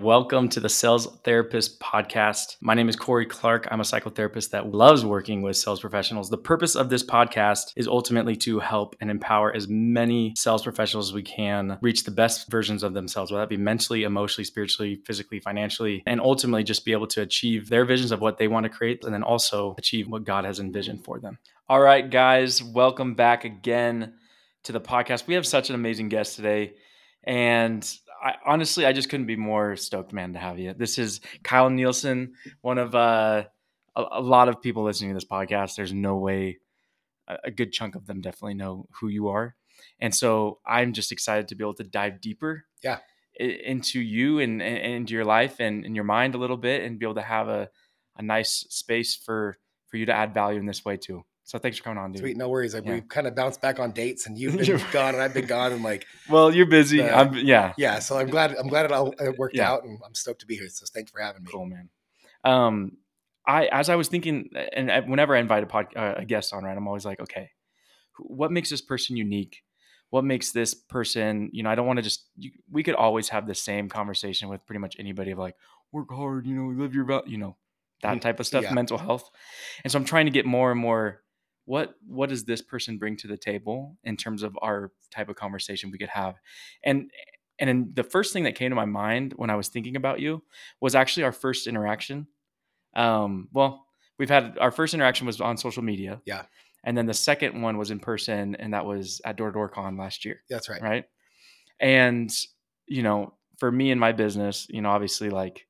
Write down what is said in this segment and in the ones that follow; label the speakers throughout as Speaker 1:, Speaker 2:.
Speaker 1: Welcome to the Sales Therapist Podcast. My name is Corey Clark. I'm a psychotherapist that loves working with sales professionals. The purpose of this podcast is ultimately to help and empower as many sales professionals as we can reach the best versions of themselves, whether that be mentally, emotionally, spiritually, physically, financially, and ultimately just be able to achieve their visions of what they want to create and then also achieve what God has envisioned for them. All right, guys, welcome back again to the podcast. We have such an amazing guest today. And I, honestly, I just couldn't be more stoked, man, to have you. This is Kyle Nielsen, one of uh, a, a, lot of people listening to this podcast. There's no way a, a, good chunk of them definitely know who you are, and so I'm just excited to be able to dive deeper,
Speaker 2: yeah,
Speaker 1: into you and, and into your life and in your mind a little bit, and be able to have a a nice space for for you to add value in this way too. So thanks for coming on, dude.
Speaker 2: Sweet, no worries. Like, yeah. We kind of bounced back on dates, and you've been gone, and I've been gone, and like.
Speaker 1: Well, you're busy. The, I'm yeah.
Speaker 2: Yeah, so I'm glad. I'm glad it all it worked yeah. out, and I'm stoked to be here. So thanks for having me.
Speaker 1: Cool, man. Um, I as I was thinking, and whenever I invite a, pod, uh, a guest on, right, I'm always like, okay, what makes this person unique? What makes this person? You know, I don't want to just. You, we could always have the same conversation with pretty much anybody of like, work hard, you know, live your, you know, that mm, type of stuff, yeah. mental health. And so I'm trying to get more and more what what does this person bring to the table in terms of our type of conversation we could have? And and the first thing that came to my mind when i was thinking about you was actually our first interaction. Um well we've had our first interaction was on social media.
Speaker 2: Yeah.
Speaker 1: And then the second one was in person and that was at door to door con last year.
Speaker 2: That's right.
Speaker 1: Right? And you know for me and my business you know obviously like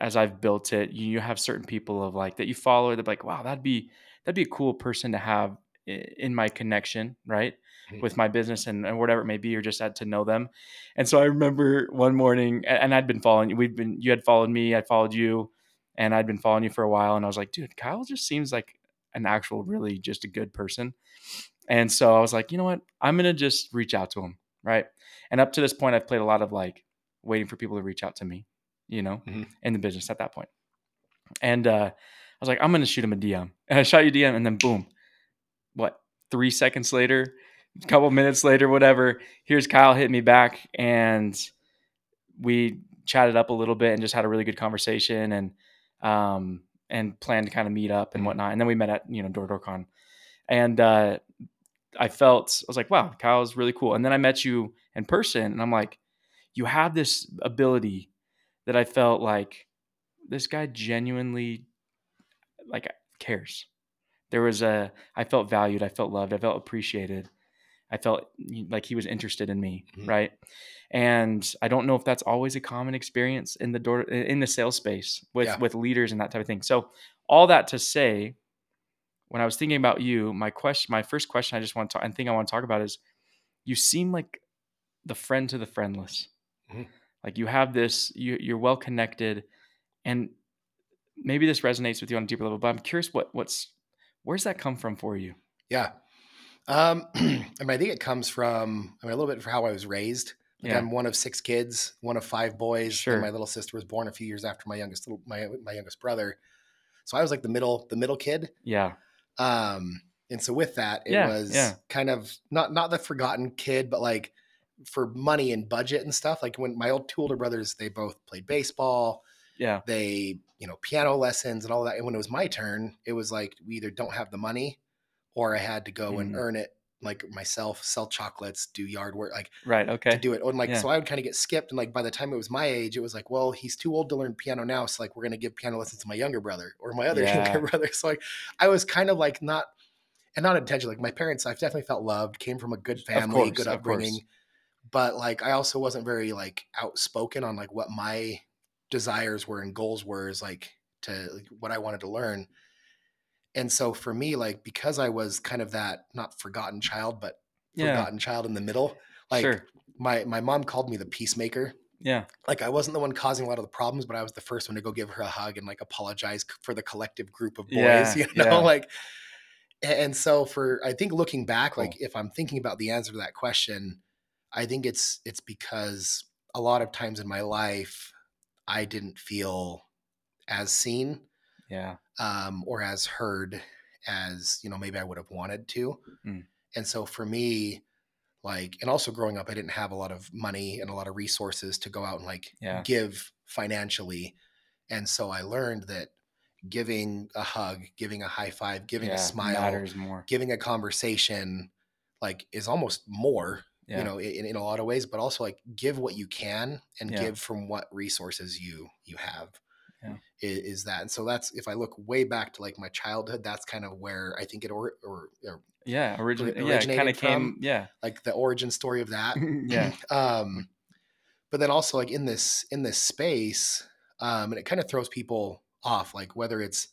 Speaker 1: as I've built it, you have certain people of like that you follow that like, wow, that'd be that'd be a cool person to have in my connection, right? Mm-hmm. With my business and, and, whatever it may be, or just had to know them. And so I remember one morning, and I'd been following you. We'd been, you had followed me, I followed you, and I'd been following you for a while. And I was like, dude, Kyle just seems like an actual, really just a good person. And so I was like, you know what? I'm going to just reach out to him. Right. And up to this point, I've played a lot of like waiting for people to reach out to me, you know, mm-hmm. in the business at that point. And, uh, was like, I'm gonna shoot him a DM. And I shot you DM, and then boom, what? Three seconds later, a couple minutes later, whatever. Here's Kyle hit me back, and we chatted up a little bit and just had a really good conversation, and um, and planned to kind of meet up and mm-hmm. whatnot. And then we met at you know Door Door Con, and uh, I felt I was like, wow, Kyle's really cool. And then I met you in person, and I'm like, you have this ability that I felt like this guy genuinely like cares. There was a I felt valued, I felt loved, I felt appreciated. I felt like he was interested in me, mm-hmm. right? And I don't know if that's always a common experience in the door in the sales space with yeah. with leaders and that type of thing. So all that to say, when I was thinking about you, my question, my first question, I just want to, and thing I want to talk about is, you seem like the friend to the friendless. Mm-hmm. Like you have this, you, you're well connected, and maybe this resonates with you on a deeper level, but I'm curious what what's where's that come from for you?
Speaker 2: Yeah. Um, I mean, I think it comes from, I mean, a little bit for how I was raised. Like yeah. I'm one of six kids, one of five boys. Sure. And my little sister was born a few years after my youngest, my, my youngest brother. So I was like the middle, the middle kid.
Speaker 1: Yeah.
Speaker 2: Um, and so with that, it yeah, was yeah. kind of not, not the forgotten kid, but like for money and budget and stuff. Like when my old two older brothers, they both played baseball.
Speaker 1: Yeah.
Speaker 2: They, you know, piano lessons and all that. And when it was my turn, it was like we either don't have the money or I had to go mm. and earn it like myself, sell chocolates, do yard work, like
Speaker 1: right, okay,
Speaker 2: to do it. And like, yeah. so I would kind of get skipped. And like, by the time it was my age, it was like, well, he's too old to learn piano now. So like, we're gonna give piano lessons to my younger brother or my other yeah. younger brother. So like, I was kind of like not, and not intentionally. Like my parents, I've definitely felt loved. Came from a good family, course, good upbringing. But like, I also wasn't very like outspoken on like what my desires were and goals were is like to like, what I wanted to learn. And so for me, like because I was kind of that not forgotten child, but yeah. forgotten child in the middle, like sure. my my mom called me the peacemaker.
Speaker 1: Yeah.
Speaker 2: Like I wasn't the one causing a lot of the problems, but I was the first one to go give her a hug and like apologize for the collective group of boys, yeah, you know, yeah. like and so for I think looking back, cool. like if I'm thinking about the answer to that question, I think it's it's because a lot of times in my life I didn't feel as seen,
Speaker 1: yeah,
Speaker 2: um, or as heard as you know maybe I would have wanted to. Mm. And so for me, like and also growing up i didn't have a lot of money and a lot of resources to go out and like
Speaker 1: Yeah.
Speaker 2: give financially and so i learned that giving a hug giving a high five giving
Speaker 1: yeah,
Speaker 2: a smile giving a conversation like is almost more
Speaker 1: Yeah.
Speaker 2: you know in, in a lot of ways but also like give what you can and
Speaker 1: Yeah.
Speaker 2: give from what resources you you have
Speaker 1: Yeah.
Speaker 2: is, is that and so that's if i look way back to like my childhood that's kind of where i think it or or, or
Speaker 1: yeah, origin-
Speaker 2: ori-
Speaker 1: yeah, kind of came. Yeah,
Speaker 2: like the origin story of that
Speaker 1: yeah,
Speaker 2: um but then also like in this in this space um and it kind of throws people off like whether it's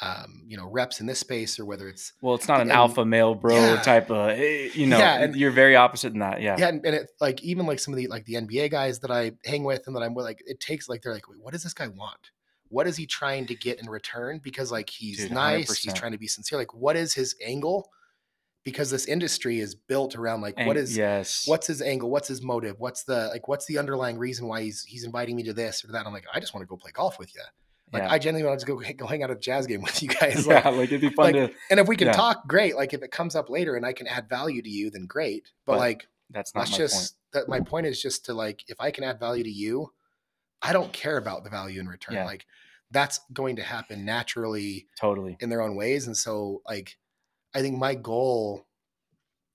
Speaker 2: um you know reps in this space or whether it's
Speaker 1: Well, it's not an
Speaker 2: And-
Speaker 1: alpha male bro
Speaker 2: Yeah.
Speaker 1: type of, eh, you know,
Speaker 2: Yeah, and-
Speaker 1: you're very opposite in that. Yeah.
Speaker 2: yeah and, and it like even like some of the like the nba guys that i hang with and that i'm with like it takes like they're like Wait, what does this guy want what is he trying to get in return because like he's
Speaker 1: Dude,
Speaker 2: nice he's
Speaker 1: 100%.
Speaker 2: trying to be sincere like what is his angle because this industry is built around like what is
Speaker 1: yes.
Speaker 2: what's his angle what's his motive what's the like what's the underlying reason why he's he's inviting me to this or that i'm like i just want to go play golf with you like
Speaker 1: yeah.
Speaker 2: i genuinely want to go, go hang out at a jazz game with you guys
Speaker 1: yeah,
Speaker 2: like,
Speaker 1: like it'd be fun
Speaker 2: like,
Speaker 1: to.
Speaker 2: and if we can
Speaker 1: Yeah.
Speaker 2: talk great like if it comes up later and i can add value to you then great but,
Speaker 1: But
Speaker 2: like
Speaker 1: That's not
Speaker 2: that's
Speaker 1: my
Speaker 2: just
Speaker 1: point.
Speaker 2: that my point is just to like if i can add value to you i don't care about the value in return
Speaker 1: Yeah.
Speaker 2: like that's going to happen naturally
Speaker 1: Totally.
Speaker 2: in their own ways and so like i think my goal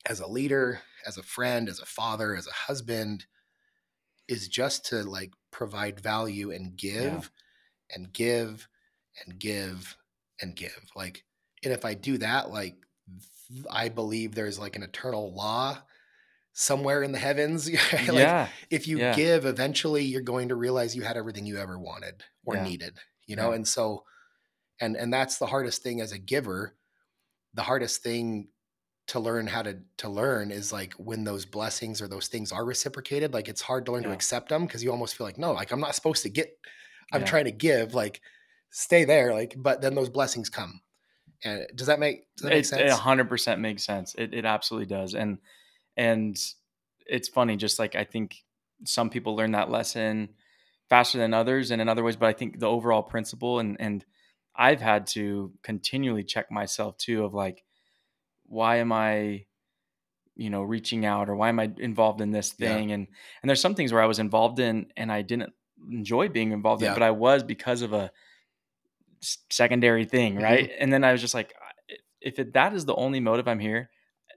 Speaker 2: as a leader as a friend as a father as a husband is just to like provide value and give and give and give and give like and if i do that like i believe there's like an eternal law somewhere in the heavens like
Speaker 1: yeah.
Speaker 2: if you
Speaker 1: Yeah.
Speaker 2: give eventually you're going to realize you had everything you ever wanted or
Speaker 1: Yeah.
Speaker 2: needed you know
Speaker 1: Yeah.
Speaker 2: and so and and that's the hardest thing as a giver the hardest thing to learn how to to learn is like when those blessings or those things are reciprocated like it's hard to learn to accept them because you almost feel like no like i'm not supposed to get i'm
Speaker 1: Yeah.
Speaker 2: trying to give like stay there like but then those blessings come and does that make does that make
Speaker 1: It- It
Speaker 2: sense
Speaker 1: hundred percent makes sense. It it absolutely does. And and it's funny, just like I think some people learn that lesson faster than others and in other ways, but I think the overall principle and and I've had to continually check myself too of like, why am I, you know, reaching out or why am I involved in this
Speaker 2: Yeah.
Speaker 1: thing? And and there's some things where I was involved in and I didn't enjoy being involved in,
Speaker 2: Yeah.
Speaker 1: it, but I was because of a secondary thing,
Speaker 2: Mhm.
Speaker 1: right? And then I was just like, if it, that is the only motive I'm here,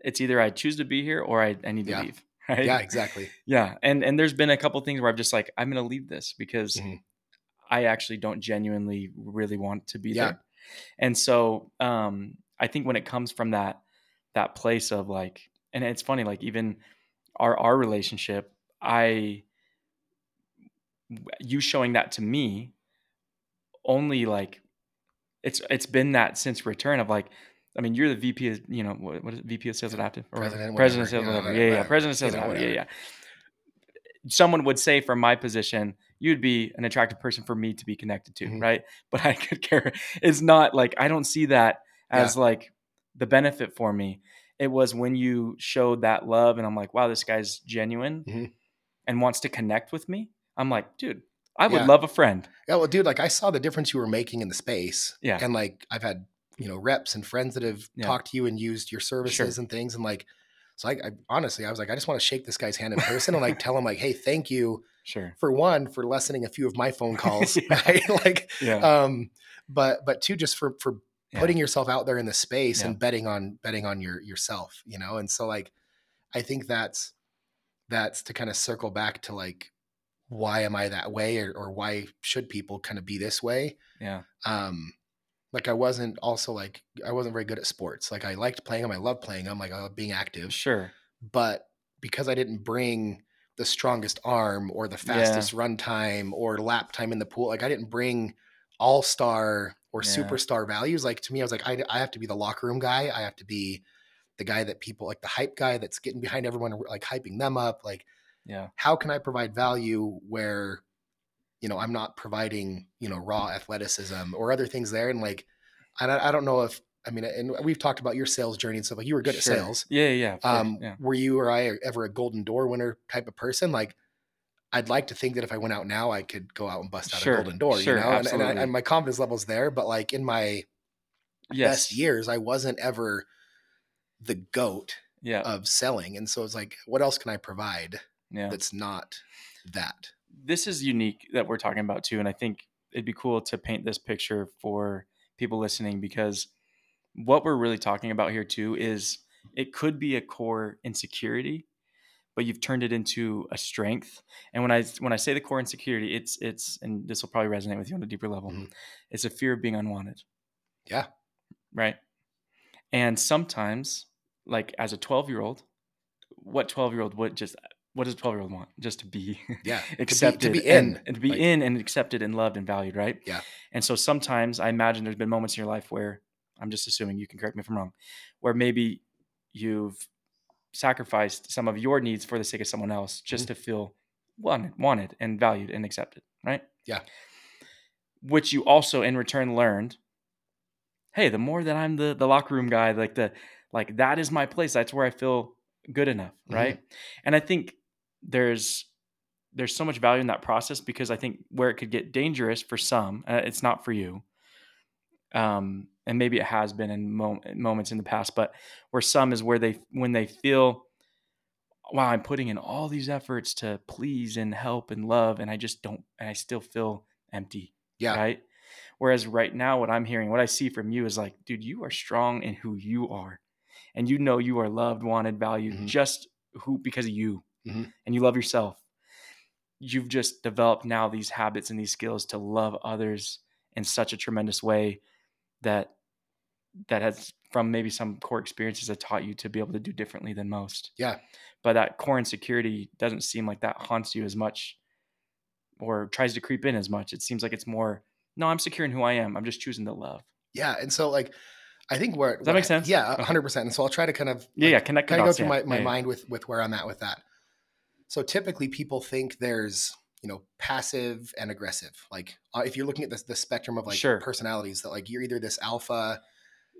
Speaker 1: it's either I choose to be here or I, I need to
Speaker 2: Yeah.
Speaker 1: leave. Right?
Speaker 2: yeah exactly
Speaker 1: Yeah. And and there's been a couple things where I'm just like, I'm gonna leave this because
Speaker 2: Mhm.
Speaker 1: I actually don't genuinely really want to be
Speaker 2: Yeah.
Speaker 1: there. And so um I think when it comes from that that place of like and it's funny, like even our our relationship, I you showing that to me only like it's it's been that since return of like I mean, you're the VP of, you know, what, what is it? VP of Sales at Aptive? Or
Speaker 2: President,
Speaker 1: President of
Speaker 2: whatever.
Speaker 1: Sales
Speaker 2: Yeah,
Speaker 1: at Aptive. Yeah,
Speaker 2: yeah.
Speaker 1: President of Sales
Speaker 2: at
Speaker 1: Aptive. Yeah, yeah. Someone would say from my position, you'd be an attractive person for me to be connected to,
Speaker 2: Mhm.
Speaker 1: right? But I could care. It's not like, I don't see that as like the benefit for me. It was when you showed that love and I'm like, wow, this guy's genuine
Speaker 2: Mhm.
Speaker 1: and wants to connect with me. I'm like, dude, I would
Speaker 2: Yeah.
Speaker 1: love a friend.
Speaker 2: Yeah, well, dude, like I saw the difference you were making in the space.
Speaker 1: Yeah.
Speaker 2: And like I've had, you know, reps and friends that have
Speaker 1: Yeah.
Speaker 2: talked to you and used your services and things. And like, so I, I honestly, I was like, I just want to shake this guy's hand in person and like tell him like, hey, thank you
Speaker 1: Sure.
Speaker 2: for one for lessening a few of my phone calls,
Speaker 1: Yeah.
Speaker 2: right? like,
Speaker 1: Yeah.
Speaker 2: um, but but two, just for for putting yourself out there in the space and betting on betting on your yourself, you know. And so like, I think that's that's to kind of circle back to like, why am I that way, or or why should people kind of be this way?
Speaker 1: yeah.
Speaker 2: um like I wasn't also like I wasn't very good at sports. Like I liked playing them, I loved playing them, like I loved being active.
Speaker 1: Sure.
Speaker 2: But because I didn't bring the strongest arm or the
Speaker 1: Yeah.
Speaker 2: fastest run time or lap time in the pool, like I didn't bring all star or
Speaker 1: Yeah.
Speaker 2: superstar values. Like to me, I was like, I, I have to be the locker room guy. I have to be the guy that people like the hype guy that's getting behind everyone, like hyping them up. Like
Speaker 1: Yeah.
Speaker 2: how can I provide value where, you know, I'm not providing, you know, raw athleticism or other things there. And like, I don't, I don't know if, I mean, and we've talked about your sales journey and stuff like you were good
Speaker 1: Sure.
Speaker 2: at sales.
Speaker 1: Yeah. Yeah. yeah,
Speaker 2: Um,
Speaker 1: yeah.
Speaker 2: were you or I ever a golden door winner type of person? Like, I'd like to think that if I went out now, I could go out and bust out
Speaker 1: Sure,
Speaker 2: a golden door,
Speaker 1: sure,
Speaker 2: you know, and, and, I,
Speaker 1: absolutely.
Speaker 2: and my confidence level's there. But like in my
Speaker 1: Yes.
Speaker 2: best years, I wasn't ever the goat
Speaker 1: yeah
Speaker 2: of selling. And so it's like, what else can I provide
Speaker 1: yeah
Speaker 2: that's not that?
Speaker 1: this is unique that we're talking about too and i think it'd be cool to paint this picture for people listening because what we're really talking about here too is it could be a core insecurity but you've turned it into a strength and when i when i say the core insecurity it's it's and this will probably resonate with you on a deeper level
Speaker 2: Mhm.
Speaker 1: it's a fear of being unwanted
Speaker 2: Yeah.
Speaker 1: right and sometimes like as a 12 year old what 12 year old would just what does a 12 year old want just to be
Speaker 2: Yeah.
Speaker 1: accepted
Speaker 2: be
Speaker 1: and,
Speaker 2: in,
Speaker 1: and to be
Speaker 2: like-
Speaker 1: in and accepted and loved and valued right
Speaker 2: Yeah.
Speaker 1: and so sometimes i imagine there's been moments in your life where i'm just assuming you can correct me if i'm wrong where maybe you've sacrificed some of your needs for the sake of someone else just
Speaker 2: Mhm.
Speaker 1: to feel wanted wanted and valued and accepted right
Speaker 2: Yeah.
Speaker 1: which you also in return learned hey the more that i'm the the locker room guy like the like that is my place that's where i feel good enough
Speaker 2: Mhm.
Speaker 1: right and i think there's there's so much value in that process because i think where it could get dangerous for some uh, it's not for you um and maybe it has been in mo- moments in the past but where some is where they when they feel wow i'm putting in all these efforts to please and help and love and i just don't and i still feel empty
Speaker 2: Yeah.
Speaker 1: right whereas right now what i'm hearing what i see from you is like dude you are strong in who you are and you know you are loved wanted valued
Speaker 2: Mhm.
Speaker 1: just who because of you
Speaker 2: Mhm.
Speaker 1: and you love yourself you've just developed now these habits and these skills to love others in such a tremendous way that that has from maybe some core experiences that taught you to be able to do differently than most
Speaker 2: Yeah.
Speaker 1: but that core insecurity doesn't seem like that haunts you as much or tries to creep in as much it seems like it's more no i'm secure in who i am i'm just choosing to love
Speaker 2: Yeah. And so like I think where
Speaker 1: Does that make sense?
Speaker 2: Yeah,
Speaker 1: Okay.
Speaker 2: hundred percent. And so I'll try to kind of
Speaker 1: yeah yeah connect
Speaker 2: kind of go through
Speaker 1: yeah.
Speaker 2: my, my
Speaker 1: yeah.
Speaker 2: mind with with where I'm at with that. So typically people think there's you know passive and aggressive. Like uh, if you're looking at the, the spectrum of like
Speaker 1: Sure.
Speaker 2: personalities, that like you're either this alpha,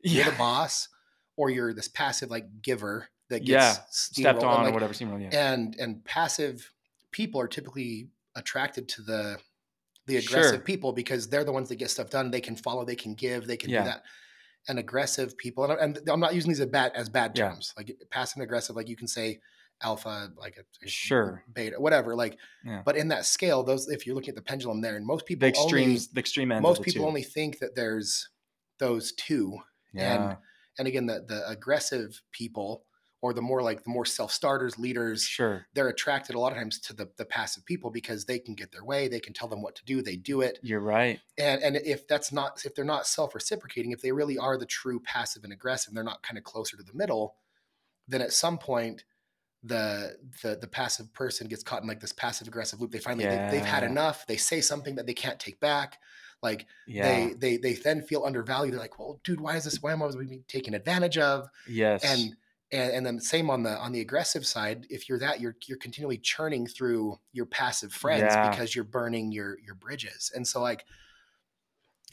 Speaker 2: you're the boss, or you're this passive like giver that gets
Speaker 1: Yeah, stepped. On
Speaker 2: like,
Speaker 1: or whatever yeah
Speaker 2: and and passive people are typically attracted to the the aggressive
Speaker 1: Sure.
Speaker 2: people because they're the ones that get stuff done. They can follow, they can give, they can
Speaker 1: Yeah.
Speaker 2: do that. And aggressive people, and, I'm- and I'm not using these as bad as bad
Speaker 1: Yeah.
Speaker 2: terms, like passive and aggressive. Like you can say alpha, like a,
Speaker 1: Sure.
Speaker 2: beta, whatever. Like,
Speaker 1: Yeah.
Speaker 2: but in that scale, those if you're looking at the pendulum there, and most people
Speaker 1: the extremes
Speaker 2: only,
Speaker 1: the extreme end
Speaker 2: most people
Speaker 1: two.
Speaker 2: only think that there's those two,
Speaker 1: yeah
Speaker 2: and again, the the aggressive people or the more like the more self starters, leaders,
Speaker 1: sure
Speaker 2: they're attracted a lot of times to the, the passive people because they can get their way they can tell them what to do they do it
Speaker 1: you're right
Speaker 2: and and if that's not if they're not self-reciprocating if they really are the true passive and aggressive they're not kind of closer to the middle then at some point the the the passive person gets caught in like this passive aggressive loop they finally they, they've had enough they say something that they can't take back like
Speaker 1: yeah.
Speaker 2: they they they then feel undervalued they're like well dude why is this why am i always being taken advantage of?
Speaker 1: Yes.
Speaker 2: And and and then same on the on the aggressive side if you're that you're you're continually churning through your passive friends
Speaker 1: Yeah.
Speaker 2: because you're burning your your bridges. And so like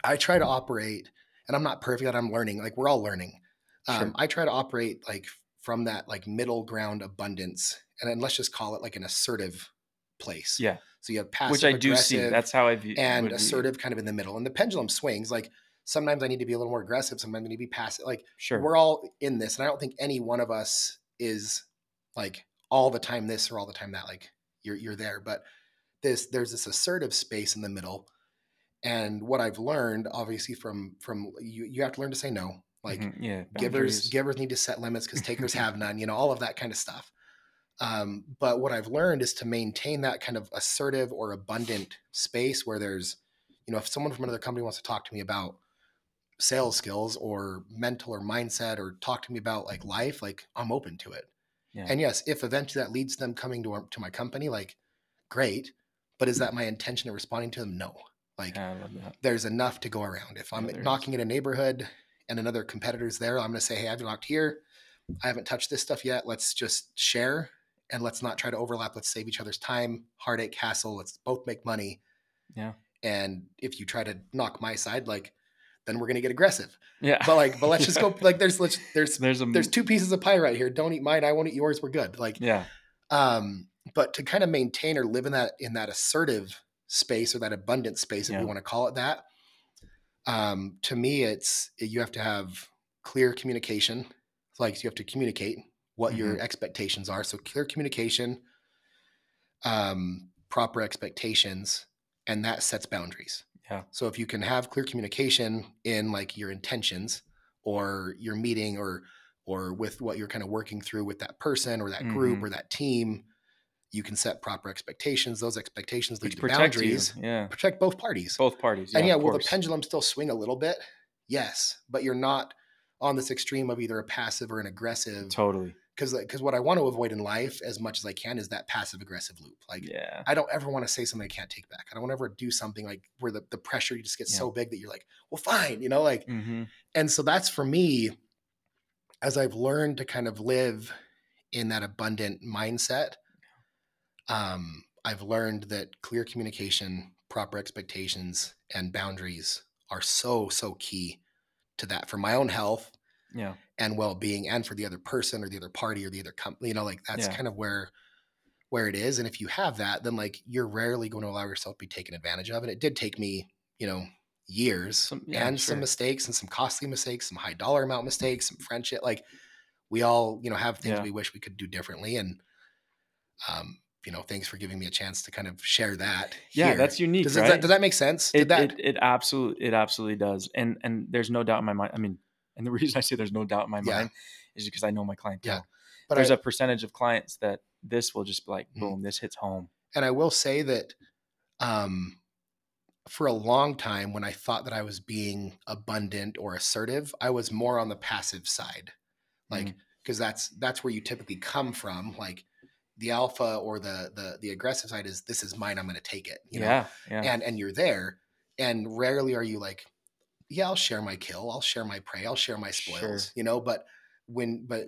Speaker 2: i try to operate and i'm not perfect that i'm learning like we're all learning. Um,
Speaker 1: Sure.
Speaker 2: i try to operate like from that like middle ground abundance and then let's just call it like an assertive place.
Speaker 1: Yeah.
Speaker 2: So you have passive
Speaker 1: which i do see. that's how i view it. and
Speaker 2: assertive kind of in the middle and the pendulum swings. Like sometimes i need to be a little more aggressive sometimes i need to be passive. Like
Speaker 1: sure.
Speaker 2: we're all in this and i don't think any one of us is like all the time this or all the time that like you're you're there. But this there's this assertive space in the middle and what i've learned obviously from from you you have to learn to say no like
Speaker 1: Mhm, yeah
Speaker 2: givers givers need to set limits because takers have none you know all of that kind of stuff um, but what i've learned is to maintain that kind of assertive or abundant space where there's you know if someone from another company wants to talk to me about sales skills or mental or mindset or talk to me about like life like i'm open to it
Speaker 1: Yeah.
Speaker 2: and yes if eventually that leads them coming to our, to my company like great but is that my intention of responding to them no like
Speaker 1: Yeah, I love that.
Speaker 2: there's enough to go around. If I'm
Speaker 1: Yeah, there is.
Speaker 2: knocking at a neighborhood and another competitor's there, I'm going to say, Hey, I've locked here. I haven't touched this stuff yet. Let's just share and let's not try to overlap. Let's save each other's time, heartache, hassle. Let's both make money.
Speaker 1: Yeah.
Speaker 2: And if you try to knock my side, like, then we're going to get aggressive.
Speaker 1: Yeah.
Speaker 2: But like, but let's just go, like, there's, let's, there's,
Speaker 1: there's a
Speaker 2: there's two pieces of pie right here. Don't eat mine. I won't eat yours. We're good. Like,
Speaker 1: yeah
Speaker 2: um, but to kind of maintain or live in that in that assertive space or that abundant space, if
Speaker 1: Yeah.
Speaker 2: you want to call it that, um, to me, it's you have to have clear communication. Like you have to communicate what your
Speaker 1: Mhm.
Speaker 2: expectations are. So clear communication, um, proper expectations, and that sets boundaries.
Speaker 1: Yeah.
Speaker 2: So if you can have clear communication in like your intentions or your meeting or or with what you're kind of working through with that person or that group
Speaker 1: Mhm.
Speaker 2: or that team, you can set proper expectations. Those expectations lead
Speaker 1: Which
Speaker 2: to
Speaker 1: protect you.
Speaker 2: boundaries.
Speaker 1: Yeah.
Speaker 2: Protect both parties.
Speaker 1: Both parties.
Speaker 2: Yeah, and yeah, will the pendulum still swing a little bit? Yes, but you're not on this extreme of either a passive or an aggressive.
Speaker 1: Totally.
Speaker 2: Because because what I want to avoid in life as much as I can is that passive aggressive loop. Like
Speaker 1: Yeah.
Speaker 2: I don't ever want to say something I can't take back. I don't want to ever do something like where the, the pressure just gets
Speaker 1: Yeah.
Speaker 2: so big that you're like, well, fine, you know, like,
Speaker 1: hmm
Speaker 2: and so that's for me as I've learned to kind of live in that abundant mindset. Um, I've learned that clear communication, proper expectations, and boundaries are so, so key to that for my own health
Speaker 1: Yeah.
Speaker 2: and well-being and for the other person or the other party or the other company you know like that's
Speaker 1: Yeah.
Speaker 2: kind of where where it is and if you have that then like you're rarely going to allow yourself to be taken advantage of and it did take me you know years
Speaker 1: Some- yeah,
Speaker 2: and
Speaker 1: sure.
Speaker 2: some mistakes and some costly mistakes some high dollar amount mistakes some friendship like we all you know have things
Speaker 1: Yeah.
Speaker 2: we wish we could do differently and um you know thanks for giving me a chance to kind of share that
Speaker 1: Yeah.
Speaker 2: here.
Speaker 1: That's unique,
Speaker 2: does,
Speaker 1: right?
Speaker 2: that, does that make sense did
Speaker 1: it,
Speaker 2: that
Speaker 1: it it absolutely it absolutely does and and there's no doubt in my mind i mean and the reason i say there's no doubt in my
Speaker 2: Yeah.
Speaker 1: mind is because i know my clientele
Speaker 2: but
Speaker 1: there's
Speaker 2: I,
Speaker 1: a percentage of clients that this will just be like
Speaker 2: Mhm.
Speaker 1: boom this hits home
Speaker 2: and I will say that um, for a long time, when I thought that I was being abundant or assertive, I was more on the passive side, like because that's that's where you typically come from. Like the alpha or the the the aggressive side is this is mine, I'm going to take it. You know?
Speaker 1: yeah yeah
Speaker 2: and and you're there, and rarely are you like, yeah, I'll share my kill, I'll share my prey, I'll share my spoils,
Speaker 1: Sure.
Speaker 2: you know. But when but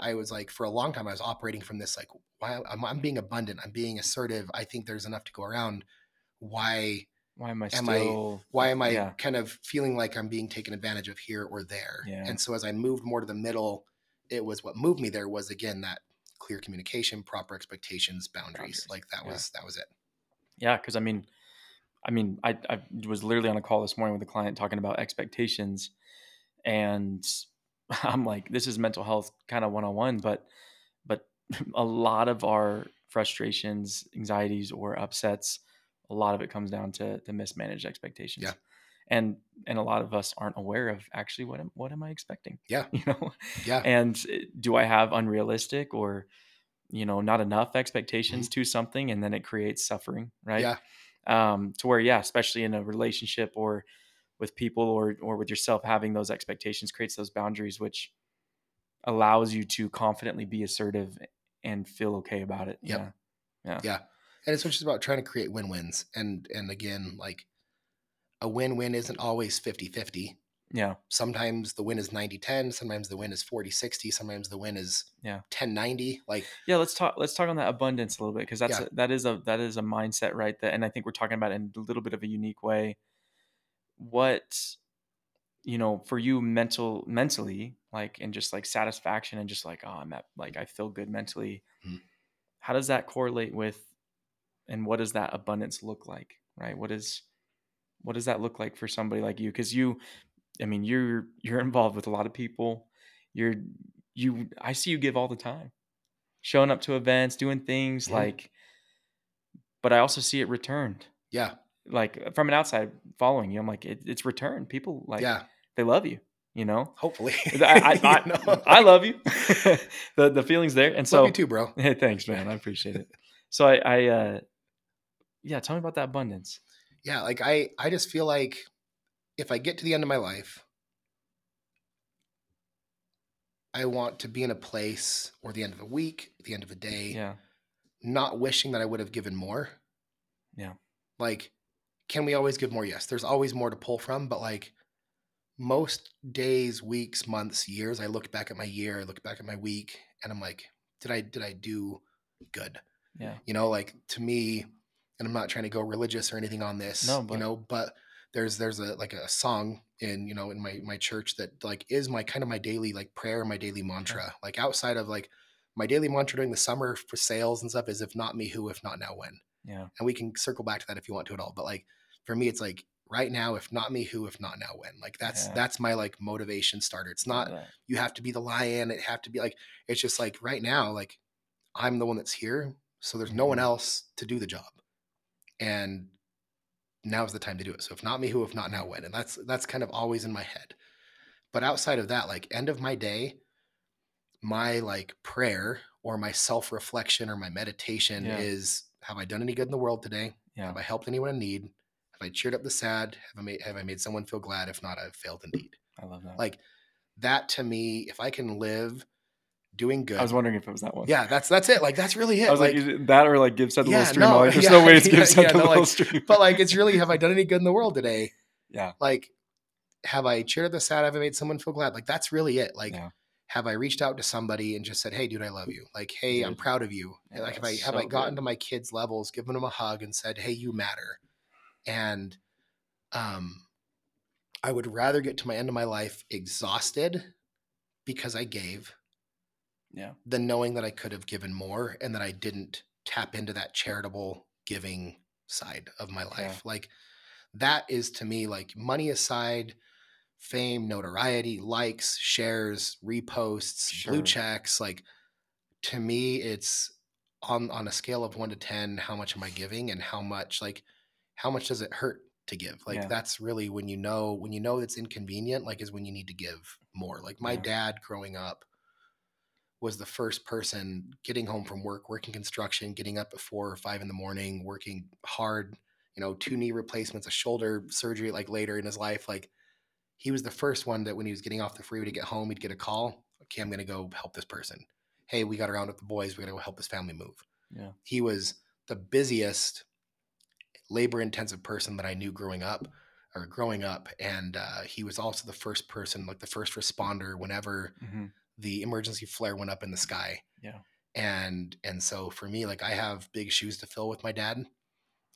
Speaker 2: I was like for a long time I was operating from this like why I'm, I'm being abundant, I'm being assertive. I think there's enough to go around. Why
Speaker 1: why am i
Speaker 2: am I-
Speaker 1: still
Speaker 2: why am I
Speaker 1: yeah
Speaker 2: kind of feeling like I'm being taken advantage of here or there?
Speaker 1: Yeah.
Speaker 2: And so as I moved more to the middle, it was what moved me there was again that clear communication, proper expectations, boundaries.
Speaker 1: Boundaries,
Speaker 2: Like that
Speaker 1: yeah.
Speaker 2: was that was it.
Speaker 1: Yeah, because I mean, I mean, I I was literally on a call this morning with a client talking about expectations, and I'm like, this is mental health kind of one on one, but but a lot of our frustrations, anxieties, or upsets, a lot of it comes down to to mismanaged expectations.
Speaker 2: Yeah.
Speaker 1: And and a lot of us aren't aware of actually what am what am I expecting?
Speaker 2: Yeah.
Speaker 1: You know,
Speaker 2: Yeah.
Speaker 1: and uh, do I have unrealistic or you know not enough expectations to something, and then it creates suffering, right?
Speaker 2: Yeah.
Speaker 1: um, to where yeah especially in a relationship or with people or or with yourself having those expectations creates those boundaries which allows you to confidently be assertive and feel okay about it
Speaker 2: Yep.
Speaker 1: yeah
Speaker 2: Yeah. And it's just about trying to create win-wins. And and again, like a win-win isn't always 50-50.
Speaker 1: yeah
Speaker 2: Sometimes the win is 90-10, sometimes the win is 40-60, sometimes the win is
Speaker 1: Yeah.
Speaker 2: 10-90. Like
Speaker 1: yeah let's talk let's talk on that abundance a little bit because that's
Speaker 2: Yeah.
Speaker 1: a, that is a that is a mindset right that and i think we're talking about it in a little bit of a unique way what you know for you mental mentally like and just like satisfaction and just like oh i'm at like i feel good mentally
Speaker 2: Mhm.
Speaker 1: how does that correlate with and what does that abundance look like right what is what does that look like for somebody like you? Because you i mean you're you're involved with a lot of people. You're you i see you give all the time. Showing up to events doing things
Speaker 2: Mhm.
Speaker 1: like but i also see it returned.
Speaker 2: Yeah,
Speaker 1: like from an outside following you i'm like it, it's returned. People like
Speaker 2: yeah.
Speaker 1: they love you you know?
Speaker 2: Hopefully.
Speaker 1: I, I, I,
Speaker 2: know?
Speaker 1: I love you. The the feelings there and so
Speaker 2: love you too, bro.
Speaker 1: hey thanks man. I appreciate it. So i i uh yeah tell me about that abundance
Speaker 2: Yeah, like I I just feel like if I get to the end of my life, I want to be in a place or the end of a week, the end of a day,
Speaker 1: yeah
Speaker 2: not wishing that I would have given more.
Speaker 1: Yeah.
Speaker 2: Like, can we always give more? Yes. There's always more to pull from, but like most days, weeks, months, years, I look back at my year, I look back at my week, and I'm like, did I did I do good?
Speaker 1: yeah
Speaker 2: You know, like to me, and I'm not trying to go religious or anything on this,
Speaker 1: No,
Speaker 2: you know, but there's there's a like a song in you know in my my church that like is my kind of my daily like prayer, my daily mantra. Like outside of like my daily mantra during the summer for sales and stuff is if not me, who? If not now, when?
Speaker 1: yeah
Speaker 2: And we can circle back to that if you want to at all. But like for me, it's like right now, if not me, who? If not now, when? Like that's
Speaker 1: Yeah.
Speaker 2: that's my like motivation starter. It's not
Speaker 1: that.
Speaker 2: you have to be the lion. It have to be like it's just like right now, like I'm the one that's here, so there's no one
Speaker 1: Mhm.
Speaker 2: else to do the job, and now's the time to do it. So if not me, who? If not now, when? And that's that's kind of always in my head. But outside of that, like end of my day, my like prayer or my self reflection or my meditation
Speaker 1: Yeah.
Speaker 2: is: Have I done any good in the world today?
Speaker 1: Yeah.
Speaker 2: Have I helped anyone in need? Have I cheered up the sad? Have I made Have I made someone feel glad? If not, I've failed indeed.
Speaker 1: I love that.
Speaker 2: Like that to me, if I can live doing good,
Speaker 1: I was wondering if it was that one.
Speaker 2: yeah, that's that's it. Like that's really it.
Speaker 1: I was like,
Speaker 2: Like,
Speaker 1: that or like give send a
Speaker 2: Yeah,
Speaker 1: little stream.
Speaker 2: no,
Speaker 1: like, there's
Speaker 2: yeah,
Speaker 1: no way it's give
Speaker 2: yeah, yeah,
Speaker 1: a
Speaker 2: no,
Speaker 1: little
Speaker 2: like-
Speaker 1: stream.
Speaker 2: but like it's really have I done any good in the world today?
Speaker 1: yeah,
Speaker 2: Like, have I cheered the sad? Have I made someone feel glad? Like that's really it. Like,
Speaker 1: Yeah.
Speaker 2: have I reached out to somebody and just said, "Hey, dude, I love you." Like, "Hey, I'm proud of you."
Speaker 1: Yeah,
Speaker 2: like, have I have I gotten
Speaker 1: good.
Speaker 2: to my kids' levels, given them a hug, and said, "Hey, you matter," and um, I would rather get to my end of my life exhausted because I gave
Speaker 1: yeah,
Speaker 2: than knowing that I could have given more and that I didn't tap into that charitable giving side of my life.
Speaker 1: Yeah.
Speaker 2: Like that is to me like money aside, fame, notoriety, likes, shares, reposts, blue checks, like to me it's on on a scale of 1 to 10 how much am I giving and how much like how much does it hurt to give? Like
Speaker 1: Yeah.
Speaker 2: that's really when you know when you know it's inconvenient like is when you need to give more. Like my
Speaker 1: Yeah.
Speaker 2: dad growing up was the first person getting home from work, working construction, getting up at four or five in the morning, working hard, you know, two knee replacements, a shoulder surgery like later in his life. Like he was the first one that when he was getting off the freeway to get home, he'd get a call. Okay, I'm gonna go help this person. Hey, we got around with the boys, we gotta go help this family move.
Speaker 1: yeah,
Speaker 2: He was the busiest, labor intensive person that I knew growing up or growing up. And uh, he was also the first person, like the first responder whenever
Speaker 1: hmm
Speaker 2: the emergency flare went up in the sky.
Speaker 1: Yeah.
Speaker 2: And and so for me, like I have big shoes to fill with my dad.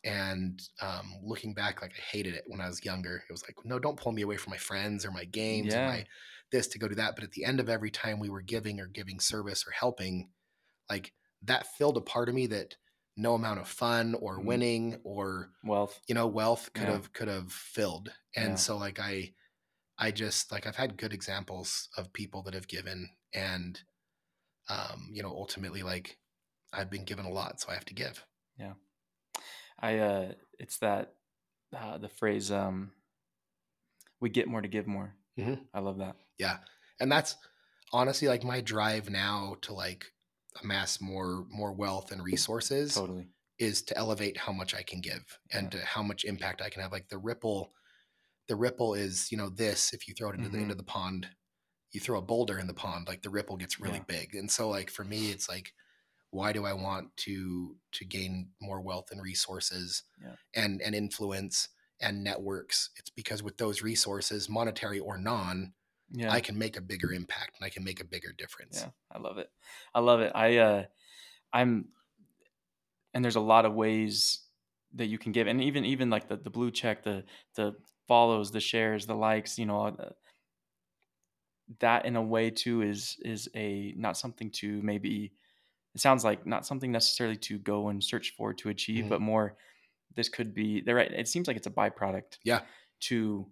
Speaker 2: And um, looking back, like I hated it when I was younger. It was like, no, don't pull me away from my friends or my games
Speaker 1: Yeah.
Speaker 2: or my this to go do that. But at the end of every time we were giving or giving service or helping, like that filled a part of me that no amount of fun or
Speaker 1: Mhm.
Speaker 2: winning or
Speaker 1: wealth.
Speaker 2: you know wealth could
Speaker 1: Yeah.
Speaker 2: have could have filled and
Speaker 1: Yeah.
Speaker 2: so like i i just like i've had good examples of people that have given and um you know ultimately like i've been given a lot so i have to give Yeah.
Speaker 1: I uh, it's that uh, the phrase um, we get more to give more.
Speaker 2: Mhm.
Speaker 1: I love that.
Speaker 2: yeah and that's honestly like my drive now to like amass more more wealth and resources
Speaker 1: Totally.
Speaker 2: is to elevate how much I can give and to how much impact I can have. Like the ripple, the ripple is, you know, this, if you throw it into the
Speaker 1: Mhm.
Speaker 2: into the pond, you throw a boulder in the pond, like the ripple gets really
Speaker 1: Yeah.
Speaker 2: big. And so like for me, it's like, why do I want to to gain more wealth and resources
Speaker 1: Yeah.
Speaker 2: and and influence and networks? It's because with those resources, monetary or non,
Speaker 1: Yeah.
Speaker 2: I can make a bigger impact and I can make a bigger difference.
Speaker 1: Yeah, I love it. I love it. I uh I'm and there's a lot of ways that you can give and even even like the the blue check, the the follows, the shares, the likes, you know, uh, that in a way too is is a not something to maybe it sounds like not something necessarily to go and search for to achieve,
Speaker 2: Mhm.
Speaker 1: but more this could be there it seems like it's a byproduct
Speaker 2: Yeah.
Speaker 1: to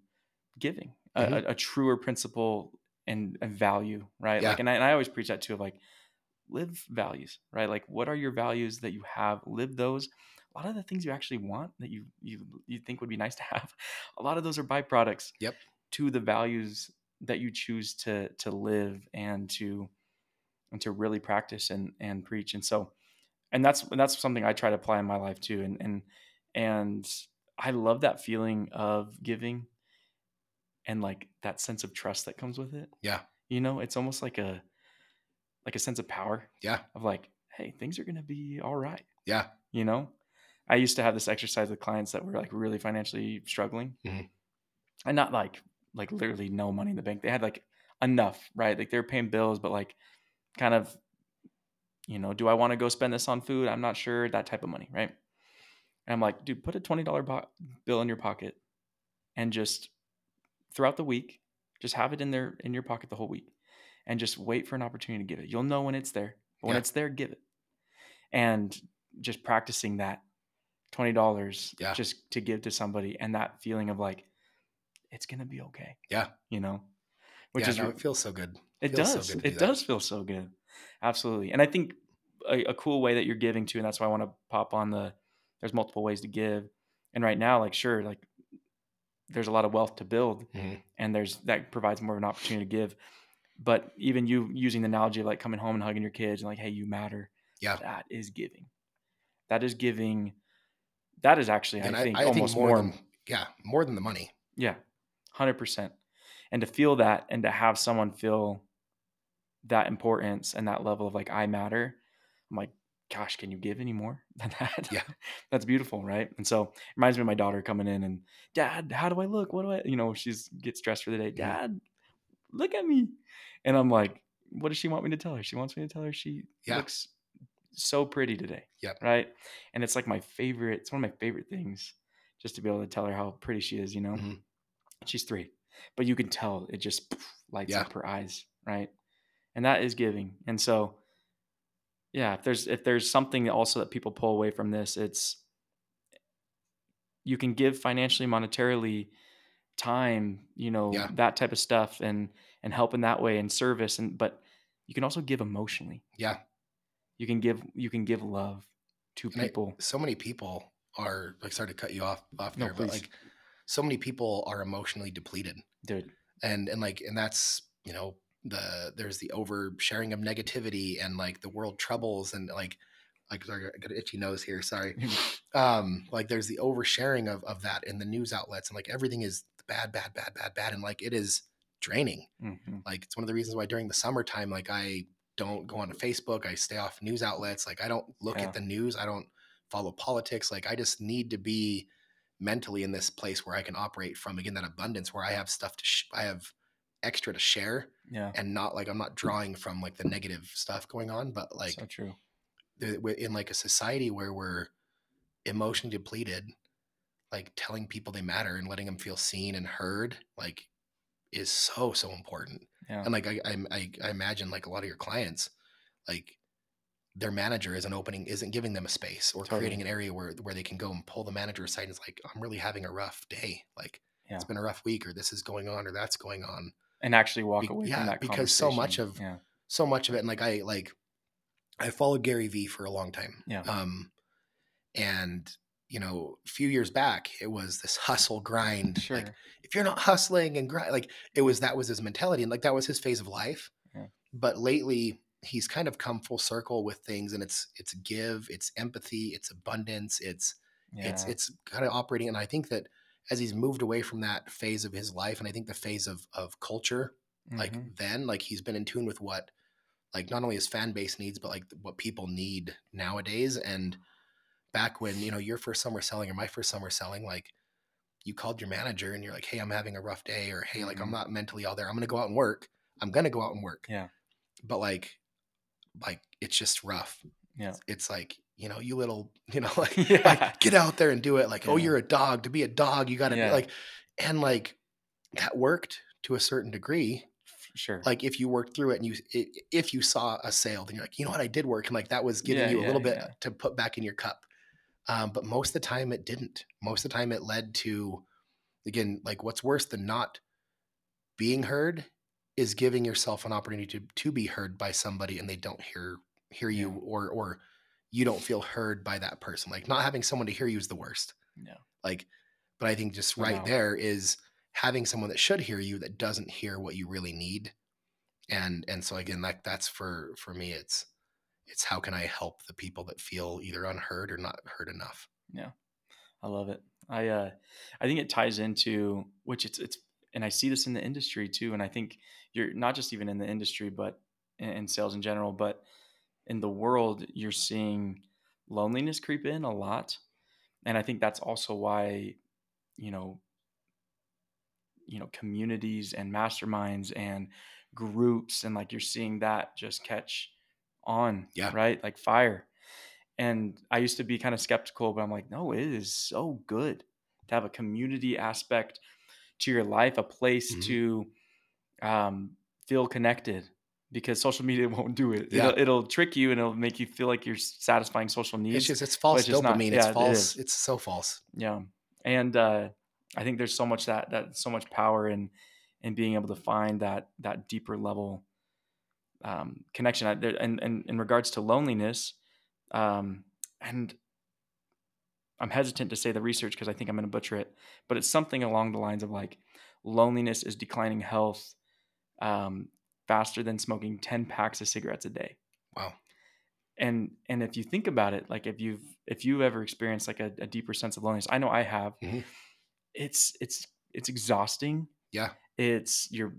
Speaker 1: giving
Speaker 2: Mhm.
Speaker 1: a, a, truer principle and a value right
Speaker 2: Yeah.
Speaker 1: like and I, and I always preach that too of like live values right like what are your values that you have live those a lot of the things you actually want that you you you think would be nice to have a lot of those are byproducts
Speaker 2: Yep.
Speaker 1: to the values that you choose to to live and to and to really practice and and preach and so and that's that's something I try to apply in my life too and and and I love that feeling of giving and like that sense of trust that comes with it
Speaker 2: Yeah.
Speaker 1: you know it's almost like a like a sense of power
Speaker 2: Yeah.
Speaker 1: of like hey things are going to be all right
Speaker 2: Yeah.
Speaker 1: you know i used to have this exercise with clients that were like really financially struggling.
Speaker 2: Mhm.
Speaker 1: and not like like literally no money in the bank. They had like enough right? Like they were paying bills but like kind of you know do i want to go spend this on food? I'm not sure that type of money right? And i'm like dude put a $20 po- bill in your pocket and just throughout the week just have it in there in your pocket the whole week and just wait for an opportunity to give it. You'll know when it's there. But when
Speaker 2: Yeah.
Speaker 1: it's there give it. And just practicing that twenty dollars
Speaker 2: Yeah.
Speaker 1: just to give to somebody, and that feeling of like it's gonna be okay.
Speaker 2: Yeah.
Speaker 1: you know, which
Speaker 2: yeah,
Speaker 1: is
Speaker 2: no, it feels so good.
Speaker 1: it
Speaker 2: so
Speaker 1: does.
Speaker 2: good to
Speaker 1: it
Speaker 2: that.
Speaker 1: does feel so good. Absolutely. And I think a, a cool way that you're giving to, and that's why I want to pop on the there's multiple ways to give. And right now, like sure, like there's a lot of wealth to build
Speaker 2: Mhm.
Speaker 1: and there's that provides more of an opportunity to give. But even you using the analogy of like coming home and hugging your kids and like, hey, you matter.
Speaker 2: Yeah.
Speaker 1: That is giving. That is giving. That is actually,
Speaker 2: And
Speaker 1: I think,
Speaker 2: I, think
Speaker 1: almost
Speaker 2: more,
Speaker 1: more.
Speaker 2: than yeah, more than the money.
Speaker 1: Yeah, hundred percent. And to feel that, and to have someone feel that importance and that level of like I matter, I'm like, gosh, can you give any more than that?
Speaker 2: Yeah.
Speaker 1: that's beautiful, right? And so it reminds me of my daughter coming in and, Dad, how do I look? What do I? You know, she's gets dressed for the day. Dad, look at me, and I'm like, what does she want me to tell her? She wants me to tell her she
Speaker 2: Yeah.
Speaker 1: looks so pretty today.
Speaker 2: Yep.
Speaker 1: Right. And it's like my favorite. It's one of my favorite things, just to be able to tell her how pretty she is. You know
Speaker 2: Mhm.
Speaker 1: she's three but you can tell it just lights
Speaker 2: Yeah.
Speaker 1: up her eyes right and that is giving and so yeah if there's if there's something also that people pull away from this it's you can give financially monetarily time you know
Speaker 2: Yeah.
Speaker 1: that type of stuff and and help in that way and service and but you can also give emotionally
Speaker 2: Yeah.
Speaker 1: You can give you can give love to
Speaker 2: And I-
Speaker 1: people
Speaker 2: so many people are like sorry to cut you off off
Speaker 1: No,
Speaker 2: there, but like so many people are emotionally depleted.
Speaker 1: dude
Speaker 2: And and like and that's, you know, the there's the oversharing of negativity and like the world troubles and like like sorry, I got an itchy nose here, sorry. Um, like there's the oversharing of of that in the news outlets and like everything is bad, bad, bad, bad, bad. And like it is draining.
Speaker 1: Mhm.
Speaker 2: Like it's one of the reasons why during the summertime, like I don't go onto Facebook. I stay off news outlets. Like I don't look
Speaker 1: Yeah.
Speaker 2: at the news. I don't follow politics. Like I just need to be mentally in this place where I can operate from again that abundance where I have stuff to sh- I have extra to share
Speaker 1: yeah
Speaker 2: and not like I'm not drawing from like the negative stuff going on, but like
Speaker 1: so true
Speaker 2: in like a society where we're emotionally depleted, like telling people they matter and letting them feel seen and heard, like is so so important.
Speaker 1: Yeah
Speaker 2: And like I, I I imagine like a lot of your clients, like their manager isn't opening, isn't giving them a space or
Speaker 1: Totally.
Speaker 2: creating an area where where they can go and pull the manager aside and it's like, I'm really having a rough day. Like
Speaker 1: Yeah.
Speaker 2: it's been a rough week or this is going on or that's going on.
Speaker 1: and actually walk
Speaker 2: Be-
Speaker 1: away
Speaker 2: yeah,
Speaker 1: from that
Speaker 2: because so much of-
Speaker 1: yeah
Speaker 2: So much of it. And like I like I followed Gary Vee for a long time.
Speaker 1: Yeah.
Speaker 2: Um and you know, a few years back, it was this hustle grind.
Speaker 1: sure
Speaker 2: Like if you're not hustling and grind, like it was that was his mentality and like that was his phase of life.
Speaker 1: Yeah.
Speaker 2: But lately, he's kind of come full circle with things, and it's it's give, it's empathy, it's abundance, it's
Speaker 1: yeah
Speaker 2: it's it's kind of operating. And I think that as he's moved away from that phase of his life, and I think the phase of of culture, like
Speaker 1: Mhm.
Speaker 2: then, like he's been in tune with what like not only his fan base needs, but like what people need nowadays. And back when you know your first summer selling or my first summer selling, like you called your manager and you're like, hey, I'm having a rough day, or hey, like I'm
Speaker 1: Mhm.
Speaker 2: not mentally all there. I'm gonna go out and work. I'm gonna go out and work.
Speaker 1: Yeah.
Speaker 2: But like, like it's just rough.
Speaker 1: Yeah.
Speaker 2: It's like you know, you little, you know, like,
Speaker 1: Yeah.
Speaker 2: like get out there and do it. Like, oh, you're a dog. To be a dog, you got to
Speaker 1: Yeah.
Speaker 2: be like, and like that worked to a certain degree
Speaker 1: sure
Speaker 2: like if you worked through it and you if you saw a sale then you're like you know what i did work and like that was giving
Speaker 1: Yeah,
Speaker 2: you a
Speaker 1: yeah,
Speaker 2: little bit
Speaker 1: yeah.
Speaker 2: to put back in your cup um, but most of the time it didn't. Most of the time it led to again like what's worse than not being heard is giving yourself an opportunity to to be heard by somebody and they don't hear hear you or or you don't feel heard by that person. Like not having someone to hear you is the worst.
Speaker 1: Yeah.
Speaker 2: like but i think just right
Speaker 1: doubt.
Speaker 2: there is having someone that should hear you that doesn't hear what you really need. And and so again like that's for for me it's it's how can i help the people that feel either unheard or not heard enough Yeah.
Speaker 1: I love it. I uh I think it ties into which it's it's and I see this in the industry too. And I think you're not just even in the industry, but in, in sales in general, but in the world, you're seeing loneliness creep in a lot. And I think that's also why, you know, you know, communities and masterminds and groups and like you're seeing that just catch on,
Speaker 2: Yeah.
Speaker 1: right? Like fire. And I used to be kind of skeptical, but I'm like, no, it is so good to have a community aspect to your life, a place
Speaker 2: Mhm.
Speaker 1: to um, feel connected, because social media won't do it.
Speaker 2: Yeah.
Speaker 1: It'll, it'll trick you and it'll make you feel like you're satisfying social needs.
Speaker 2: It's just it's false
Speaker 1: it's just not-
Speaker 2: dopamine.
Speaker 1: yeah,
Speaker 2: it's false.
Speaker 1: is.
Speaker 2: it's so false.
Speaker 1: Yeah, and uh, I think there's so much that that so much power in in being able to find that that deeper level um, connection. I- there- And, and in regards to loneliness, um, and I'm hesitant to say the research because I think I'm going to butcher it, but it's something along the lines of like loneliness is declining health um, faster than smoking 10 packs of cigarettes a day
Speaker 2: Wow.
Speaker 1: and and if you think about it like if you've if you've ever experienced like a, a deeper sense of loneliness i know i have
Speaker 2: Mhm.
Speaker 1: it's it's it's exhausting
Speaker 2: Yeah.
Speaker 1: it's you're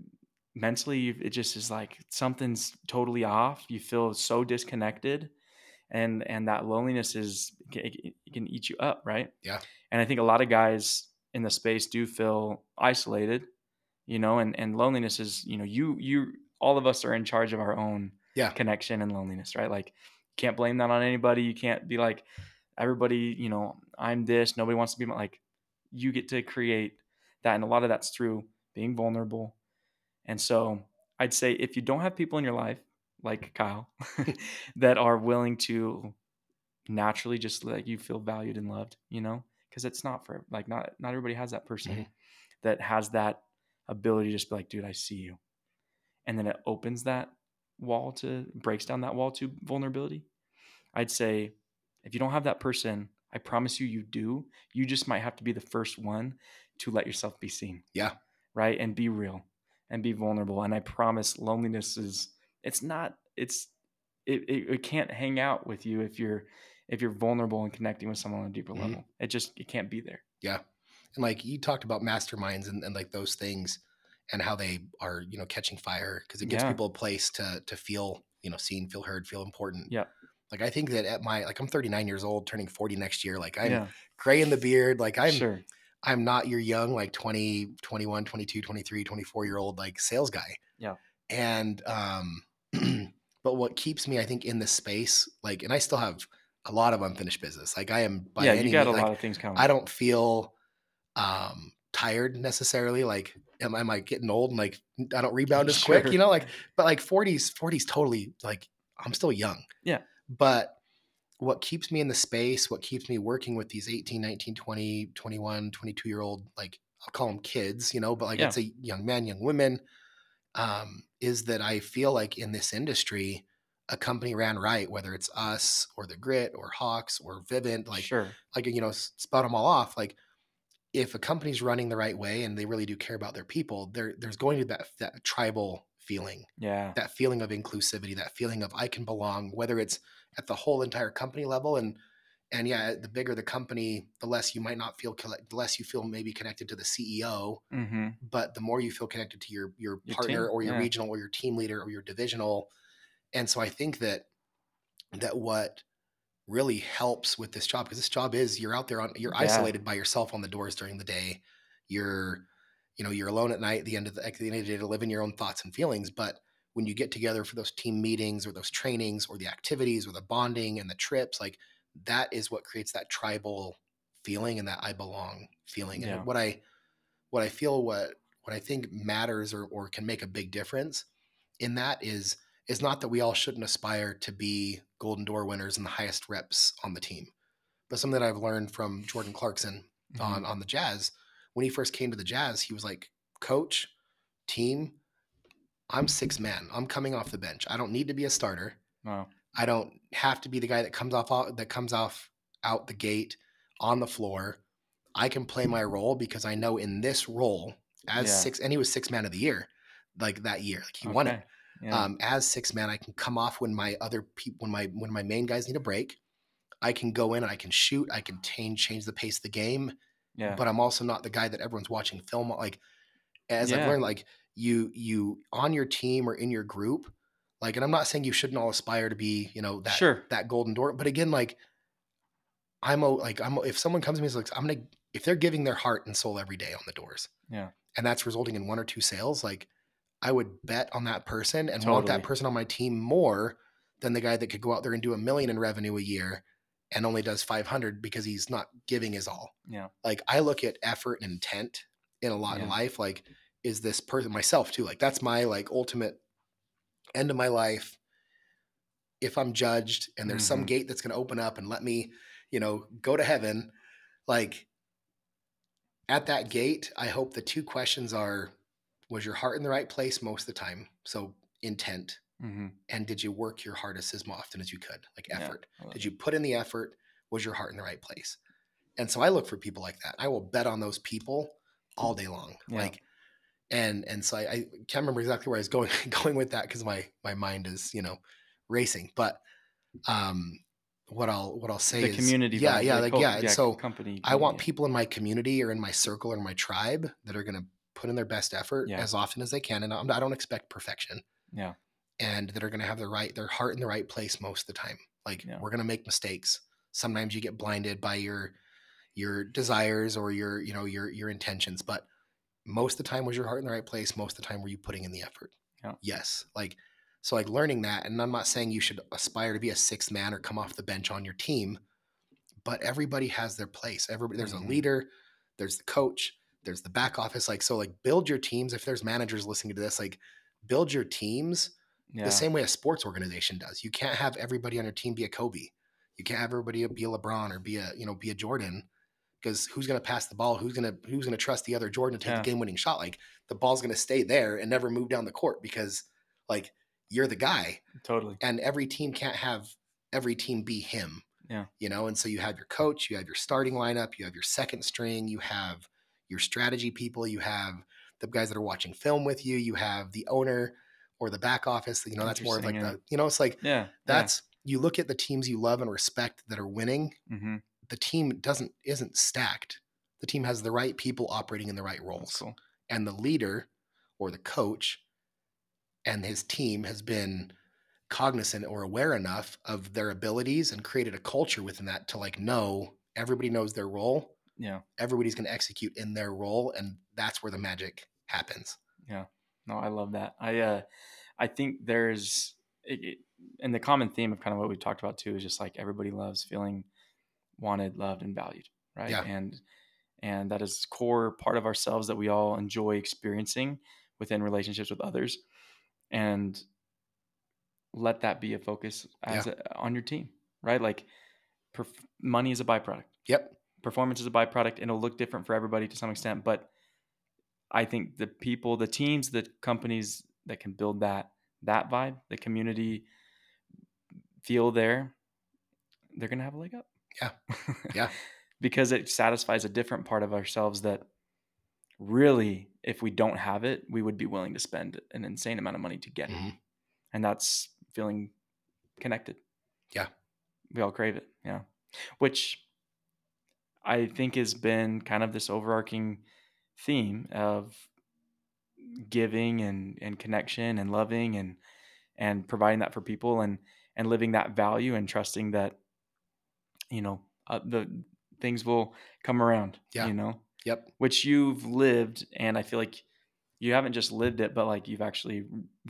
Speaker 1: mentally it just is like something's totally off you feel so disconnected and and that loneliness is it, it it can eat you up right
Speaker 2: Yeah.
Speaker 1: and i think a lot of guys in the space do feel isolated you know and and loneliness is you know you you all of us are in charge of our own
Speaker 2: Yeah.
Speaker 1: connection and loneliness right like can't blame that on anybody you can't be like everybody you know i'm this nobody wants to be my, like you get to create that and a lot of that's through being vulnerable and so i'd say if you don't have people in your life like kyle that are willing to naturally just let you feel valued and loved you know because it's not for like not not everybody has that person
Speaker 2: Mhm.
Speaker 1: that has that ability to just be like dude i see you. And then it opens that wall to breaks down that wall to vulnerability. I'd say if you don't have that person i promise you you do. You just might have to be the first one to let yourself be seen.
Speaker 2: Yeah.
Speaker 1: right? And be real and be vulnerable and i promise loneliness is it's not it's it, it, it can't hang out with you if you're if you're vulnerable and connecting with someone on a deeper
Speaker 2: Mhm.
Speaker 1: level it just it can't be there Yeah.
Speaker 2: And like you talked about masterminds and, and like those things and how they are, you know, catching fire because it gives
Speaker 1: Yeah.
Speaker 2: people a place to to feel, you know, seen, feel heard, feel important.
Speaker 1: Yeah.
Speaker 2: Like I think that at my like I'm 39 years old, turning 40 next year. Like I'm
Speaker 1: yeah
Speaker 2: gray in the beard. Like I'm
Speaker 1: sure
Speaker 2: I'm not your young, like 20, 21, 22, 23, 24 year old like sales guy.
Speaker 1: Yeah.
Speaker 2: And um but what keeps me, I think, in this space, like, and I still have a lot of unfinished business. Like I am by
Speaker 1: yeah
Speaker 2: any
Speaker 1: you got a
Speaker 2: like,
Speaker 1: lot of things coming
Speaker 2: I don't feel um tired necessarily. Like am, am I getting old and like I don't rebound as quick, you know? Like but like 40s, 40s totally like I'm still young.
Speaker 1: Yeah.
Speaker 2: But what keeps me in the space, what keeps me working with these 18, 19, 20, 21, 22 year old, like I'll call them kids, you know, but like
Speaker 1: Yeah.
Speaker 2: it's a young man, young women, um, is that I feel like in this industry, a company ran right, whether it's us or the Grit or Hawx or Vivint, like
Speaker 1: sure
Speaker 2: like you know s- spout them all off like if a company's running the right way and they really do care about their people there there's going to be that that tribal feeling
Speaker 1: yeah
Speaker 2: that feeling of inclusivity that feeling of i can belong whether it's at the whole entire company level and and yeah the bigger the company the less you might not feel the less you feel maybe connected to the ceo
Speaker 1: mm-hmm.
Speaker 2: but the more you feel connected to your your,
Speaker 1: Your
Speaker 2: partner
Speaker 1: team,
Speaker 2: or your
Speaker 1: yeah.
Speaker 2: regional or your team leader or your divisional and so i think that that what really helps with this job because this job is you're out there on you're
Speaker 1: Yeah.
Speaker 2: isolated by yourself on the doors during the day you're you know you're alone at night at the end of the, at the end of the day to live in your own thoughts and feelings but when you get together for those team meetings or those trainings or the activities or the bonding and the trips like that is what creates that tribal feeling and that i belong feeling
Speaker 1: Yeah.
Speaker 2: and what i what i feel what what i think matters or, or can make a big difference in that is is not that we all shouldn't aspire to be golden door winners and the highest reps on the team but something that i've learned from jordan clarkson
Speaker 1: Mm-hmm.
Speaker 2: on on the jazz when he first came to the jazz he was like coach team i'm six man i'm coming off the bench i don't need to be a starter
Speaker 1: wow
Speaker 2: I don't have to be the guy that comes off out- that comes off out the gate on the floor. I can play my role because I know in this role as
Speaker 1: Yeah.
Speaker 2: six and he was six man of the year like that year. Like he won it.
Speaker 1: Yeah.
Speaker 2: Um, as six man, I can come off when my other people when my when my main guys need a break. I can go in and I can shoot. I can change change the pace of the game
Speaker 1: yeah
Speaker 2: but I'm also not the guy that everyone's watching film. on. Like as I've
Speaker 1: Yeah.
Speaker 2: learned, like you you on your team or in your group, like, and I'm not saying you shouldn't all aspire to be, you know, that
Speaker 1: sure
Speaker 2: that golden door. But again, like I'm a like I'm if someone comes to me and like I'm gonna if they're giving their heart and soul every day on the doors,
Speaker 1: Yeah.
Speaker 2: and that's resulting in one or two sales, like I would bet on that person and want that person on my team more than the guy that could go out there and do a million in revenue a year and only does 500 because he's not giving his all
Speaker 1: yeah
Speaker 2: like I look at effort and intent in a lot in
Speaker 1: Yeah.
Speaker 2: life. Like, is this person myself too? Like that's my like ultimate end of my life, if I'm judged and there's some
Speaker 1: Mhm.
Speaker 2: gate that's going to open up and let me, you know, go to heaven, like at that gate, I hope the two questions are was your heart in the right place most of the time? So intent.
Speaker 1: hmm
Speaker 2: And did you work your hardest as often as you could? Like effort.
Speaker 1: Love
Speaker 2: Did you put in the effort? Was your heart in the right place? And so I look for people like that. I will bet on those people all day long.
Speaker 1: Yeah.
Speaker 2: Like, and and so I, I can't remember exactly where I was going going with that because my my mind is you know racing. But um, what I'll what I'll say
Speaker 1: the
Speaker 2: is
Speaker 1: community.
Speaker 2: Yeah,
Speaker 1: vibe,
Speaker 2: yeah,
Speaker 1: the
Speaker 2: like
Speaker 1: co-
Speaker 2: yeah. And so
Speaker 1: company.
Speaker 2: I want
Speaker 1: community.
Speaker 2: people in my community or in my circle or in my tribe that are going to put in their best effort
Speaker 1: Yeah.
Speaker 2: as often as they can. And I'm, I don't expect perfection
Speaker 1: Yeah,
Speaker 2: and that are going to have their right their heart in the right place most of the time like
Speaker 1: Yeah.
Speaker 2: we're going to make mistakes sometimes you get blinded by your your desires or your you know your your intentions but most of the time was your heart in the right place most of the time were you putting in the effort
Speaker 1: Yeah.
Speaker 2: yes like so like learning that and i'm not saying you should aspire to be a sixth man or come off the bench on your team but everybody has their place everybody there's
Speaker 1: Mhm.
Speaker 2: a leader there's the coach there's the back office like so like build your teams if there's managers listening to this like build your teams
Speaker 1: yeah,
Speaker 2: the same way a sports organization does. You can't have everybody on your team be a Kobe. You can't have everybody be a LeBron or be a you know be a Jordan because who's going to pass the ball? Who's going to who's going to trust the other Jordan to take
Speaker 1: Yeah.
Speaker 2: the game winning shot? Like the ball's going to stay there and never move down the court because like you're the guy,
Speaker 1: totally.
Speaker 2: and every team can't have every team be him.
Speaker 1: Yeah.
Speaker 2: You know, and so you have your coach, you have your starting lineup, you have your second string, you have your strategy people, you have the guys that are watching film with you, you have the owner or the back office. You know, that's more of like
Speaker 1: Interesting,
Speaker 2: the you know, it's like
Speaker 1: Yeah,
Speaker 2: that's you look at the teams you love and respect that are winning,
Speaker 1: yeah.
Speaker 2: The team doesn't isn't stacked. The team has the right people operating in the right roles.
Speaker 1: cool.
Speaker 2: And the leader or the coach and his team has been cognizant or aware enough of their abilities and created a culture within that to like know everybody knows their role.
Speaker 1: Yeah.
Speaker 2: Everybody's going to execute in their role and that's where the magic happens. Yeah.
Speaker 1: No, I love that. I uh, I think there's it, it, and the common theme of kind of what we've talked about too is just like everybody loves feeling wanted, loved, and valued, right?
Speaker 2: Yeah.
Speaker 1: And and that is core part of ourselves that we all enjoy experiencing within relationships with others, and let that be a focus as a, on your team, right? Like, perf- money is a byproduct
Speaker 2: Yep.
Speaker 1: performance is a byproduct and it'll look different for everybody to some extent but i think the people the teams the companies that can build that that vibe the community feel there they're going to have a leg up
Speaker 2: Yeah. Yeah.
Speaker 1: because it satisfies a different part of ourselves that really if we don't have it we would be willing to spend an insane amount of money to get it
Speaker 2: Mhm.
Speaker 1: and that's feeling connected
Speaker 2: Yeah.
Speaker 1: we all crave it yeah which i think has been kind of this overarching theme of giving and and connection and loving and and providing that for people and and living that value and trusting that you know uh, the things will come around
Speaker 2: Yeah.
Speaker 1: you know
Speaker 2: Yep.
Speaker 1: which you've lived and i feel like you haven't just lived it but like you've actually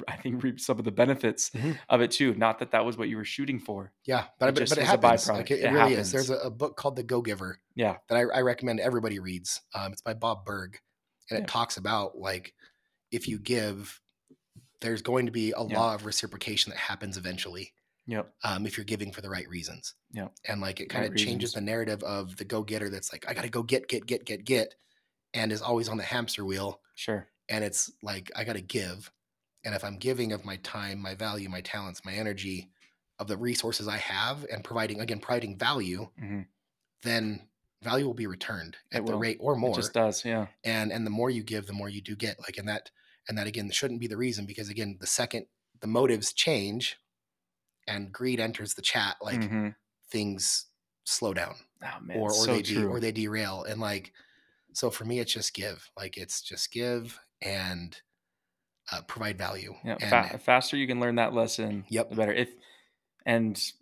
Speaker 1: i think reaped some of the benefits
Speaker 2: Mhm.
Speaker 1: of it too not that that was what you were shooting for
Speaker 2: Yeah. But,
Speaker 1: It
Speaker 2: but,
Speaker 1: just
Speaker 2: but it happens.
Speaker 1: byproduct.
Speaker 2: Like it,
Speaker 1: It
Speaker 2: it really
Speaker 1: happens.
Speaker 2: is. There's a, a book called The Go Giver
Speaker 1: yeah
Speaker 2: that I, I recommend everybody reads. Um, it's by Bob Burg, and it talks about like if you give, there's going to be a
Speaker 1: Yeah.
Speaker 2: law of reciprocation that happens eventually
Speaker 1: yep
Speaker 2: um, if you're giving for the right reasons.
Speaker 1: Yeah.
Speaker 2: and like it kind
Speaker 1: Right
Speaker 2: of changes
Speaker 1: reasons.
Speaker 2: the narrative of the go getter that's like I got to go get get get get get, and is always on the hamster wheel.
Speaker 1: sure
Speaker 2: And it's like I got to give, and if I'm giving of my time, my value, my talents, my energy, of the resources I have, and providing again providing value,
Speaker 1: Mhm.
Speaker 2: then value will be returned at the rate or more
Speaker 1: it just does yeah
Speaker 2: and and the more you give the more you do get like and that and that again shouldn't be the reason because again the second the motives change and greed enters the chat like
Speaker 1: Mhm.
Speaker 2: things slow down
Speaker 1: oh man
Speaker 2: or or
Speaker 1: so
Speaker 2: they de- or they derail and like so for me it's just give like it's just give and uh, provide value
Speaker 1: yeah
Speaker 2: and
Speaker 1: fa- faster you can learn that lesson
Speaker 2: Yep.
Speaker 1: the better if and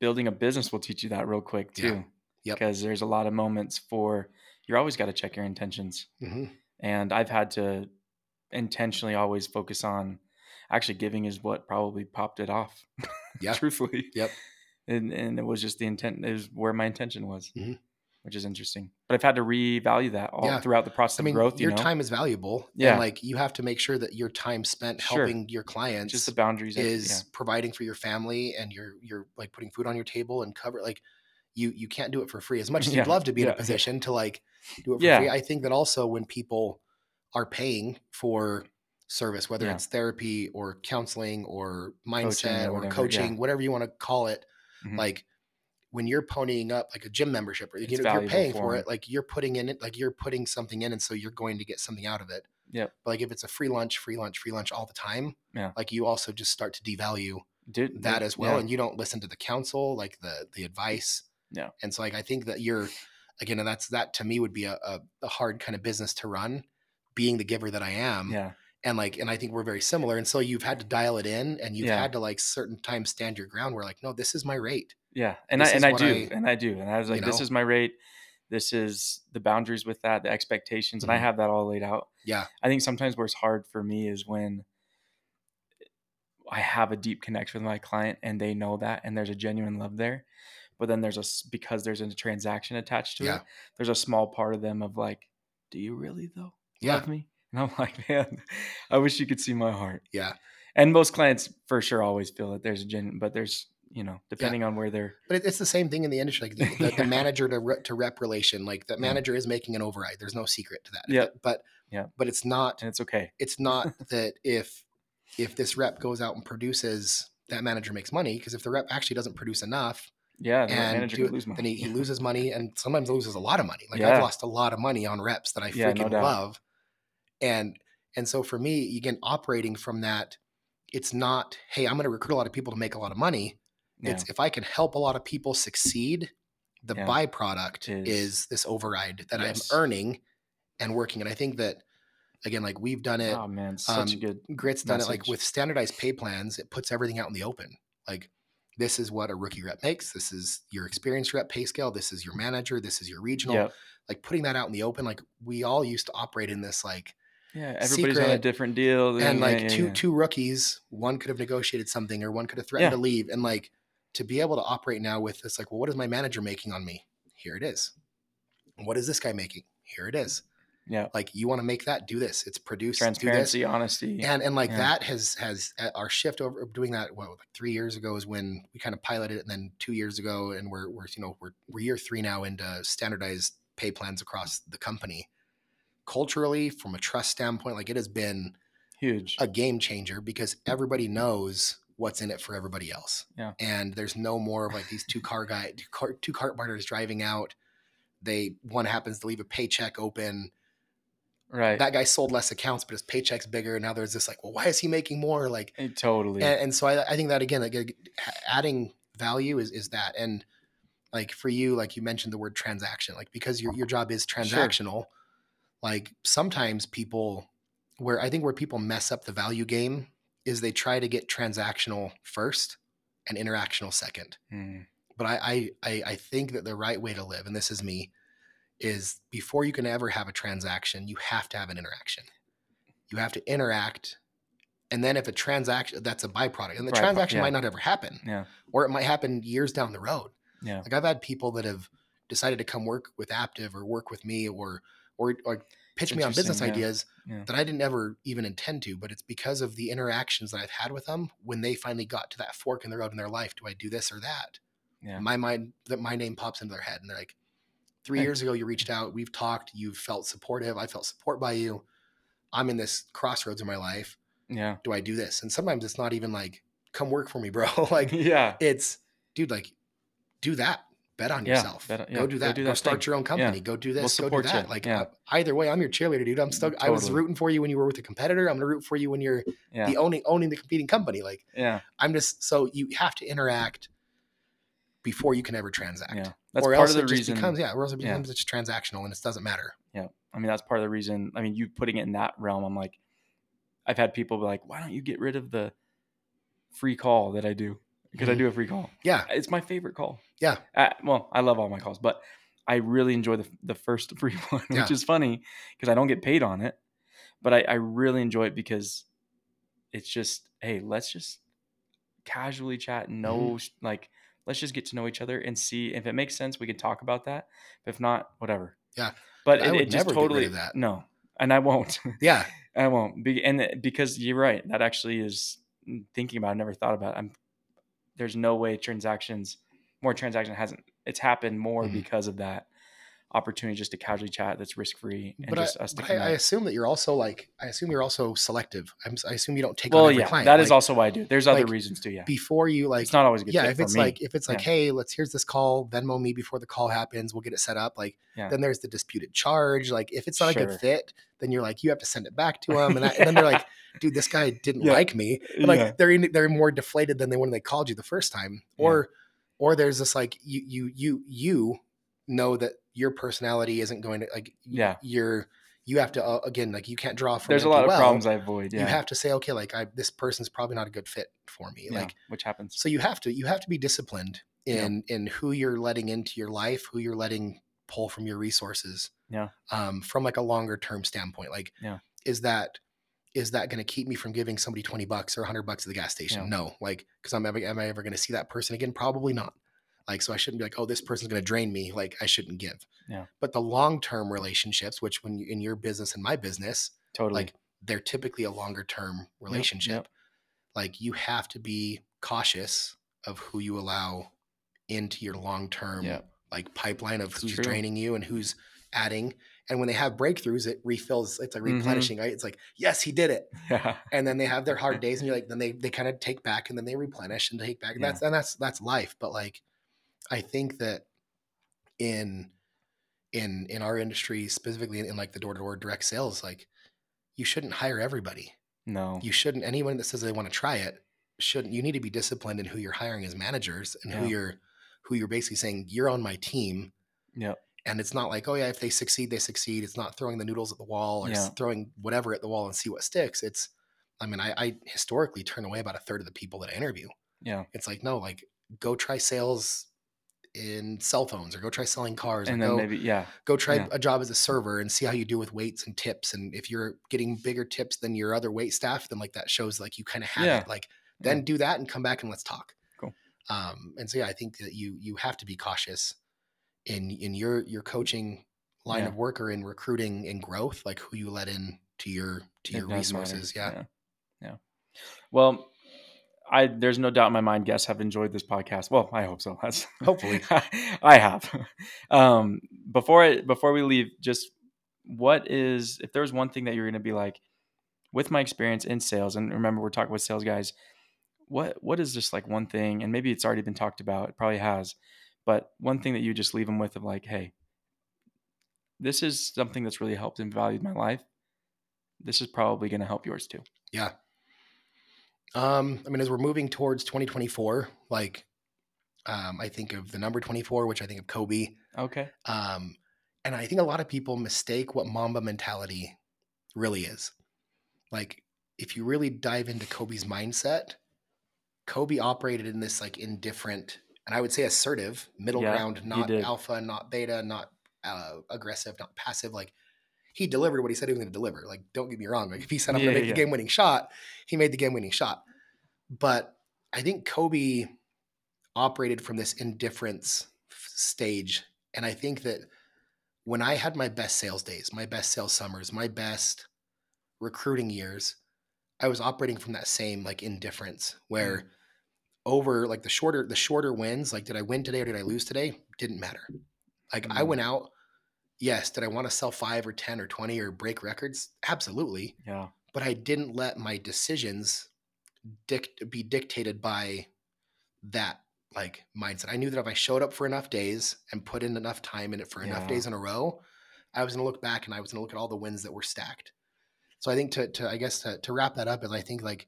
Speaker 1: building a business will teach you that real quick
Speaker 2: Yeah.
Speaker 1: too
Speaker 2: Yep.
Speaker 1: because there's a lot of moments for you're always got to check your intentions
Speaker 2: Mhm.
Speaker 1: and I've had to intentionally always focus on actually giving is what probably popped it off.
Speaker 2: Yeah.
Speaker 1: truthfully.
Speaker 2: Yep.
Speaker 1: And and it was just the intent. It was where my intention was.
Speaker 2: Mhm.
Speaker 1: which is interesting. But I've had to revalue that all
Speaker 2: Yeah.
Speaker 1: throughout the process
Speaker 2: I mean,
Speaker 1: of growth. You
Speaker 2: your
Speaker 1: know,
Speaker 2: time is valuable.
Speaker 1: Yeah.
Speaker 2: And like you have to make sure that your time spent
Speaker 1: Sure.
Speaker 2: helping your clients
Speaker 1: just the boundaries
Speaker 2: is providing for your family and you're you're like putting food on your table and cover like you you can't do it for free as much as
Speaker 1: Yeah,
Speaker 2: you'd love to be in
Speaker 1: yeah,
Speaker 2: a
Speaker 1: yeah.
Speaker 2: position to like do it for
Speaker 1: Yeah.
Speaker 2: free. I think that also when people are paying for service, whether
Speaker 1: Yeah.
Speaker 2: it's therapy or counseling or
Speaker 1: Coaching
Speaker 2: mindset
Speaker 1: or
Speaker 2: or,
Speaker 1: whatever, yeah.
Speaker 2: coaching, whatever you want to call it,
Speaker 1: Mhm.
Speaker 2: like when you're ponying up like a gym membership or you know, you're paying
Speaker 1: for
Speaker 2: it, like you're putting in it, like you're putting something in, and so you're going to get something out of it.
Speaker 1: Yeah.
Speaker 2: But like if it's a free lunch, free lunch, free lunch all the time,
Speaker 1: Yeah.
Speaker 2: like you also just start to devalue
Speaker 1: Dude,
Speaker 2: that
Speaker 1: yeah,
Speaker 2: as well
Speaker 1: yeah.
Speaker 2: and you don't listen to the counsel like the the advice
Speaker 1: Yeah.
Speaker 2: and so like i think that you're again and that's that to me would be a, a, a hard kind of business to run being the giver that i am
Speaker 1: yeah,
Speaker 2: and like and i think we're very similar and so you've had to dial it in and you've
Speaker 1: Yeah.
Speaker 2: had to like certain times stand your ground where like no this is my rate
Speaker 1: yeah, and
Speaker 2: This
Speaker 1: I and I do,
Speaker 2: I-
Speaker 1: and I do, and I was
Speaker 2: you
Speaker 1: like, this is my rate. This is the boundaries with that, the expectations, and I
Speaker 2: Mhm.
Speaker 1: have that all laid out.
Speaker 2: yeah
Speaker 1: I think sometimes where it's hard for me is when I have a deep connection with my client and they know that and there's a genuine love there. But then there's a because there's a transaction attached to
Speaker 2: Yeah.
Speaker 1: it. There's a small part of them of like, do you really though
Speaker 2: Yeah.
Speaker 1: love me? And I'm like, man, I wish you could see my heart.
Speaker 2: yeah
Speaker 1: And most clients for sure always feel that there's a genuine, but there's you know depending on where they're
Speaker 2: but it's the same thing in the industry like the, the,
Speaker 1: Yeah.
Speaker 2: the manager to rep, to rep relation like that
Speaker 1: Yeah.
Speaker 2: manager is making an override there's no secret to that
Speaker 1: Yeah.
Speaker 2: but
Speaker 1: yeah.
Speaker 2: but it's not
Speaker 1: and it's okay.
Speaker 2: it's not that if if this rep goes out and produces that manager makes money because if the rep actually doesn't produce enough
Speaker 1: Yeah, the
Speaker 2: and
Speaker 1: manager
Speaker 2: do
Speaker 1: lose money.
Speaker 2: then he, he loses money and sometimes loses a lot of money like
Speaker 1: Yeah.
Speaker 2: i've lost a lot of money on reps that i
Speaker 1: Yeah, no
Speaker 2: freaking love and and so for me again operating from that it's not hey i'm going to recruit a lot of people to make a lot of money
Speaker 1: Yeah.
Speaker 2: it's if i can help a lot of people succeed the
Speaker 1: Yeah.
Speaker 2: byproduct
Speaker 1: Is-
Speaker 2: is, this override that
Speaker 1: Yes.
Speaker 2: i'm earning and working and i think that again like we've done it
Speaker 1: oh man, such a
Speaker 2: um,
Speaker 1: good
Speaker 2: Grit's done it like with standardized pay plans, it puts everything out in the open. Like this is what a rookie rep makes. This is your experienced rep pay scale. This is your manager. This is your regional.
Speaker 1: Yep.
Speaker 2: Like putting that out in the open. Like we all used to operate in this like
Speaker 1: Yeah, everybody's on a different deal.
Speaker 2: and
Speaker 1: yeah,
Speaker 2: like
Speaker 1: yeah,
Speaker 2: two
Speaker 1: yeah.
Speaker 2: two rookies, one could have negotiated something or one could have threatened to leave. And like to be able to operate now with this, like, well, what is my manager making on me? Here it is. What is this guy making? Here it is.
Speaker 1: Yeah.
Speaker 2: Like you want to make that, do this. It's produced. do this
Speaker 1: transparency, honesty.
Speaker 2: and and like that has has uh, our shift over doing that what like three years ago is when we kind of piloted it and then two years ago and we're we're you know we're we're year three now into standardized pay plans across the company culturally from a trust standpoint like it has been
Speaker 1: Huge.
Speaker 2: a game changer because everybody knows what's in it for everybody else
Speaker 1: Yeah.
Speaker 2: and there's no more of like these two car guy two, car, two cart barters driving out they one happens to leave a paycheck open
Speaker 1: right.
Speaker 2: that guy sold less accounts, but his paycheck's bigger. And now there's this like, well, why is he making more? Like,
Speaker 1: Eh, totally.
Speaker 2: and, and so I, I think that again, like adding value is is that. And like for you, like you mentioned the word transaction, like because your your job is transactional. Like sometimes people, where I think where people mess up the value game is they try to get transactional first and interactional second
Speaker 1: Mm,
Speaker 2: but I, I I think that the right way to live, and this is me, is before you can ever have a transaction, you have to have an interaction. You have to interact, and then if a transaction that's a byproduct, and the
Speaker 1: Byproduct,
Speaker 2: transaction
Speaker 1: yeah.
Speaker 2: might not ever happen,
Speaker 1: yeah.
Speaker 2: or it might happen years down the road.
Speaker 1: Yeah.
Speaker 2: Like I've had people that have decided to come work with Aptive or work with me or or like pitch me on business
Speaker 1: yeah.
Speaker 2: ideas
Speaker 1: Yeah.
Speaker 2: that I didn't ever even intend to, but it's because of the interactions that I've had with them when they finally got to that fork in the road in their life. Do I do this or that?
Speaker 1: Yeah.
Speaker 2: my mind that my name pops into their head and they're like three years ago you reached out we've talked you've felt supportive i felt support by you i'm in this crossroads in my life
Speaker 1: Yeah.
Speaker 2: do i do this and sometimes it's not even like come work for me bro like
Speaker 1: yeah.
Speaker 2: it's dude like do that bet on
Speaker 1: Yeah,
Speaker 2: yourself
Speaker 1: bet on- yeah,
Speaker 2: go do
Speaker 1: go
Speaker 2: that
Speaker 1: do
Speaker 2: go, start
Speaker 1: thing.
Speaker 2: your own company go do this go do that
Speaker 1: you.
Speaker 2: like
Speaker 1: Yeah.
Speaker 2: uh, either way i'm your cheerleader dude i'm still i was rooting for you when you were with a competitor i'm gonna root for you when you're
Speaker 1: Yeah.
Speaker 2: the owning owning the competing company like
Speaker 1: yeah.
Speaker 2: i'm just so you have to interact before you can ever transact
Speaker 1: Yeah. That's
Speaker 2: or
Speaker 1: part
Speaker 2: else
Speaker 1: of the
Speaker 2: it just
Speaker 1: reason.
Speaker 2: becomes yeah, or else it
Speaker 1: Yeah.
Speaker 2: becomes just transactional and it doesn't matter.
Speaker 1: Yeah, I mean, that's part of the reason. I mean, you putting it in that realm, I'm like, I've had people be like, why don't you get rid of the free call that I do? Because I
Speaker 2: Mhm.
Speaker 1: do a free call.
Speaker 2: Yeah,
Speaker 1: It's my favorite call.
Speaker 2: Yeah.
Speaker 1: Uh, well, I love all my calls, but I really enjoy the the first free one,
Speaker 2: Yeah.
Speaker 1: which is funny because I don't get paid on it. But I, I really enjoy it because it's just, hey, let's just casually chat. No,
Speaker 2: Mm-hmm.
Speaker 1: like, let's just get to know each other and see if it makes sense. We can talk about that. If not, whatever.
Speaker 2: Yeah.
Speaker 1: But
Speaker 2: I
Speaker 1: it, it just
Speaker 2: never
Speaker 1: totally
Speaker 2: that.
Speaker 1: no, and I won't.
Speaker 2: Yeah.
Speaker 1: I won't. Be, and because you're right, that actually is mm, thinking about. it, I never thought about. It. I'm there's no way transactions, more transaction hasn't. It's happened more
Speaker 2: Mhm.
Speaker 1: because of that opportunity just to casually chat that's risk free and
Speaker 2: But, I,
Speaker 1: just us to
Speaker 2: I, I assume that you're also like I assume you're also selective. I'm, I assume you don't take
Speaker 1: well, yeah,
Speaker 2: client.
Speaker 1: that is
Speaker 2: Like,
Speaker 1: also why I do. There's other
Speaker 2: like,
Speaker 1: reasons too. Yeah,
Speaker 2: before you like
Speaker 1: it's not always a good
Speaker 2: yeah if it's
Speaker 1: me.
Speaker 2: like if it's like
Speaker 1: Yeah.
Speaker 2: hey let's here's this call venmo me before the call happens we'll get it set up like
Speaker 1: Yeah.
Speaker 2: then there's the disputed charge like if it's not a good fit then you're like you have to send it back to them and, and then they're like dude this guy didn't like me and like they're in, they're more deflated than they when they called you the first time or or there's this like you you you you know that your personality isn't going to like
Speaker 1: Yeah.
Speaker 2: you're you have to uh, again like you can't draw from
Speaker 1: There's a lot of
Speaker 2: well.
Speaker 1: problems I avoid. Yeah,
Speaker 2: you have to say okay like i this person's probably not a good fit for me
Speaker 1: yeah,
Speaker 2: like
Speaker 1: which happens.
Speaker 2: so you have to you have to be disciplined
Speaker 1: Yeah.
Speaker 2: in in who you're letting into your life who you're letting pull from your resources
Speaker 1: Yeah.
Speaker 2: um from like a longer term standpoint like
Speaker 1: Yeah.
Speaker 2: is that is that going to keep me from giving somebody 20 bucks or 100 bucks at the gas station
Speaker 1: Yeah.
Speaker 2: no like because i'm ever am i ever going to see that person again probably not like so i shouldn't be like oh this person's going to drain me like i shouldn't give
Speaker 1: Yeah.
Speaker 2: but the long term relationships which when you in your business and my business
Speaker 1: Totally.
Speaker 2: like they're typically a longer term
Speaker 1: Yep,
Speaker 2: relationship
Speaker 1: yep.
Speaker 2: like you have to be cautious of who you allow into your long term
Speaker 1: Yep.
Speaker 2: like pipeline of who's
Speaker 1: true.
Speaker 2: draining you and who's adding and when they have breakthroughs it refills it's like
Speaker 1: Mhm.
Speaker 2: replenishing right it's like yes he did it
Speaker 1: Yeah.
Speaker 2: and then they have their hard days and you're like then they they kind of take back and then they replenish and take back and
Speaker 1: Yeah.
Speaker 2: that's and that's that's life but like i think that in in in our industry specifically in, in like the door-to-door direct sales like you shouldn't hire everybody
Speaker 1: No.
Speaker 2: you shouldn't anyone that says they want to try it shouldn't you need to be disciplined in who you're hiring as managers and who you're who you're basically saying you're on my team
Speaker 1: Yep.
Speaker 2: And it's not like oh yeah if they succeed they succeed it's not throwing the noodles at the wall or
Speaker 1: Yeah.
Speaker 2: throwing whatever at the wall and see what sticks it's i mean I, I historically turn away about a third of the people that i interview
Speaker 1: Yeah.
Speaker 2: it's like no like go try sales in cell phones or go try selling cars
Speaker 1: And
Speaker 2: or
Speaker 1: then
Speaker 2: go,
Speaker 1: maybe yeah.
Speaker 2: go try
Speaker 1: yeah.
Speaker 2: a job as a server and see how you do with weights and tips and if you're getting bigger tips than your other wait staff then like that shows like you kind of have
Speaker 1: Yeah.
Speaker 2: it like then do that and come back and let's talk
Speaker 1: Cool.
Speaker 2: um and so yeah i think that you you have to be cautious in in your your coaching line
Speaker 1: Yeah.
Speaker 2: of work or in recruiting and growth like who you let in to your to
Speaker 1: It
Speaker 2: your resources yeah.
Speaker 1: yeah. Yeah. Well, I there's no doubt in my mind guests have enjoyed this podcast. Well, I hope so. That's
Speaker 2: Hopefully.
Speaker 1: I have. Um before I, before we leave, just what is if there's one thing that you're going to be like with my experience in sales and remember we're talking with sales guys, what what is just like one thing and maybe it's already been talked about, it probably has, but one thing that you just leave them with of like, hey, this is something that's really helped and valued my life. This is probably going to help yours too.
Speaker 2: yeah um i mean as we're moving towards 2024 like um i think of the number 24 which i think of kobe
Speaker 1: Okay.
Speaker 2: Um, and I think a lot of people mistake what Mamba mentality really is. Like, if you really dive into Kobe's mindset, Kobe operated in this like indifferent and I would say assertive middle
Speaker 1: Yeah,
Speaker 2: ground, not alpha, not beta, not uh, aggressive, not passive. Like, he delivered what he said he was going to deliver. Like, don't get me wrong. Like, if he said I'm
Speaker 1: Yeah,
Speaker 2: going to make
Speaker 1: yeah.
Speaker 2: the game winning shot, he made the game winning shot. But I think Kobe operated from this indifference stage. And I think that when I had my best sales days, my best sales summers, my best recruiting years, I was operating from that same like indifference where over like the shorter the shorter wins, like did I win today or did I lose today? Didn't matter. Like I
Speaker 1: Mm.
Speaker 2: went out, yes, did I want to sell 5 or 10 or 20 or break records? Absolutely.
Speaker 1: Yeah.
Speaker 2: But I didn't let my decisions dict- be dictated by that like mindset. I knew that if I showed up for enough days and put in enough time in it for enough days in a row, I was going to look back and I was going to look at all the wins that were stacked. So I think to, to I guess to, to wrap that up is I think like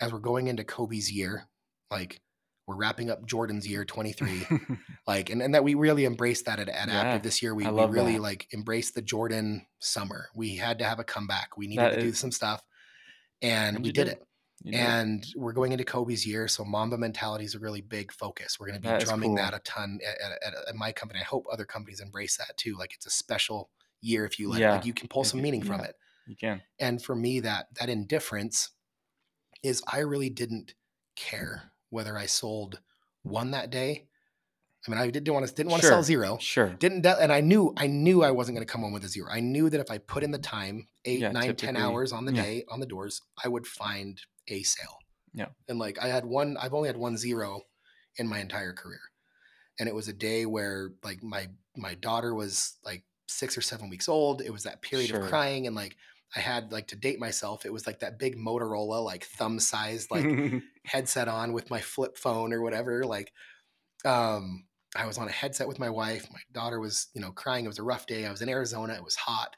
Speaker 2: as we're going into Kobe's year, like we're wrapping up Jordan's year 23, like and, and that we really embraced that at, at
Speaker 1: Yeah,
Speaker 2: Aptive this year. We, we really
Speaker 1: that.
Speaker 2: like embraced the Jordan summer. We had to have a comeback. We needed
Speaker 1: That
Speaker 2: to do some stuff. And,
Speaker 1: And
Speaker 2: we did
Speaker 1: did.
Speaker 2: it
Speaker 1: You did.
Speaker 2: and we're going into Kobe's year, so Mamba mentality is a really big focus. We're going to be
Speaker 1: That is
Speaker 2: drumming
Speaker 1: cool.
Speaker 2: that a ton at, at, at- my company. I hope other companies embrace that too. Like it's a special year if you let.
Speaker 1: Yeah.
Speaker 2: Like you can pull some meaning from it.
Speaker 1: you can.
Speaker 2: And for me, that that indifference is I really didn't care whether I sold one that day. I mean, I didn't want to didn't want to sell zero.
Speaker 1: Sure.
Speaker 2: Didn't and I knew I knew I wasn't going to come home with a zero. I knew that if I put in the time, eight,
Speaker 1: Yeah,
Speaker 2: nine, ten
Speaker 1: typically-
Speaker 2: hours on the
Speaker 1: yeah.
Speaker 2: day on the doors, I would find a sale.
Speaker 1: Yeah.
Speaker 2: And like I had one, I've only had one zero in my entire career, and it was a day where like my my daughter was like six or seven weeks old. It was that period
Speaker 1: Sure.
Speaker 2: of crying, and like I had like to date myself. It was like that big Motorola like thumb sized like headset on with my flip phone or whatever. Like, um, I was on a headset with my wife. My daughter was, you know, crying. It was a rough day. I was in Arizona. It was hot.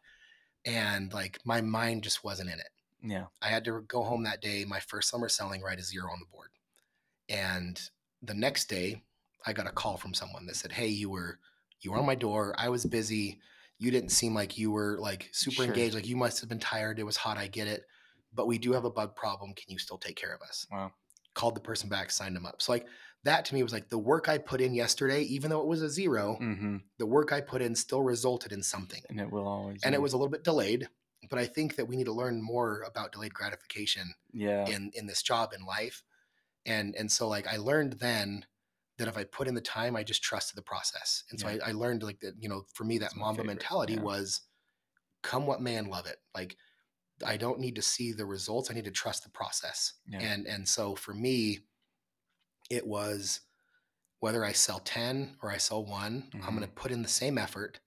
Speaker 2: And like my mind just wasn't in it.
Speaker 1: yeah.
Speaker 2: I had to go home that day. My first summer selling right is zero on the board. And the next day, I got a call from someone that said, Hey, you were you were on my door. I was busy. You didn't seem like you were like super
Speaker 1: Sure.
Speaker 2: engaged. Like you must have been tired. It was hot. I get it. But we do have a bug problem. Can you still take care of us?
Speaker 1: Wow.
Speaker 2: called the person back, signed them up. So like that to me was like the work I put in yesterday, even though it was a 0
Speaker 1: hmm
Speaker 2: the work I put in still resulted in something.
Speaker 1: And it will always.
Speaker 2: And it was a little bit delayed, but I think that we need to learn more about delayed gratification
Speaker 1: Yeah.
Speaker 2: in in this job in life. And and so like I learned then that if I put in the time, I just trusted the process. And so
Speaker 1: Yeah.
Speaker 2: I, I learned like that, you know, for me that
Speaker 1: That's
Speaker 2: Mamba
Speaker 1: favorite,
Speaker 2: mentality
Speaker 1: yeah.
Speaker 2: was come what may and love it. Like I don't need to see the results. I need to trust the process.
Speaker 1: Yeah.
Speaker 2: And and so for me, it was whether I sell 10 or I sell one, I'm
Speaker 1: Mhm.
Speaker 2: gonna put in the same effort,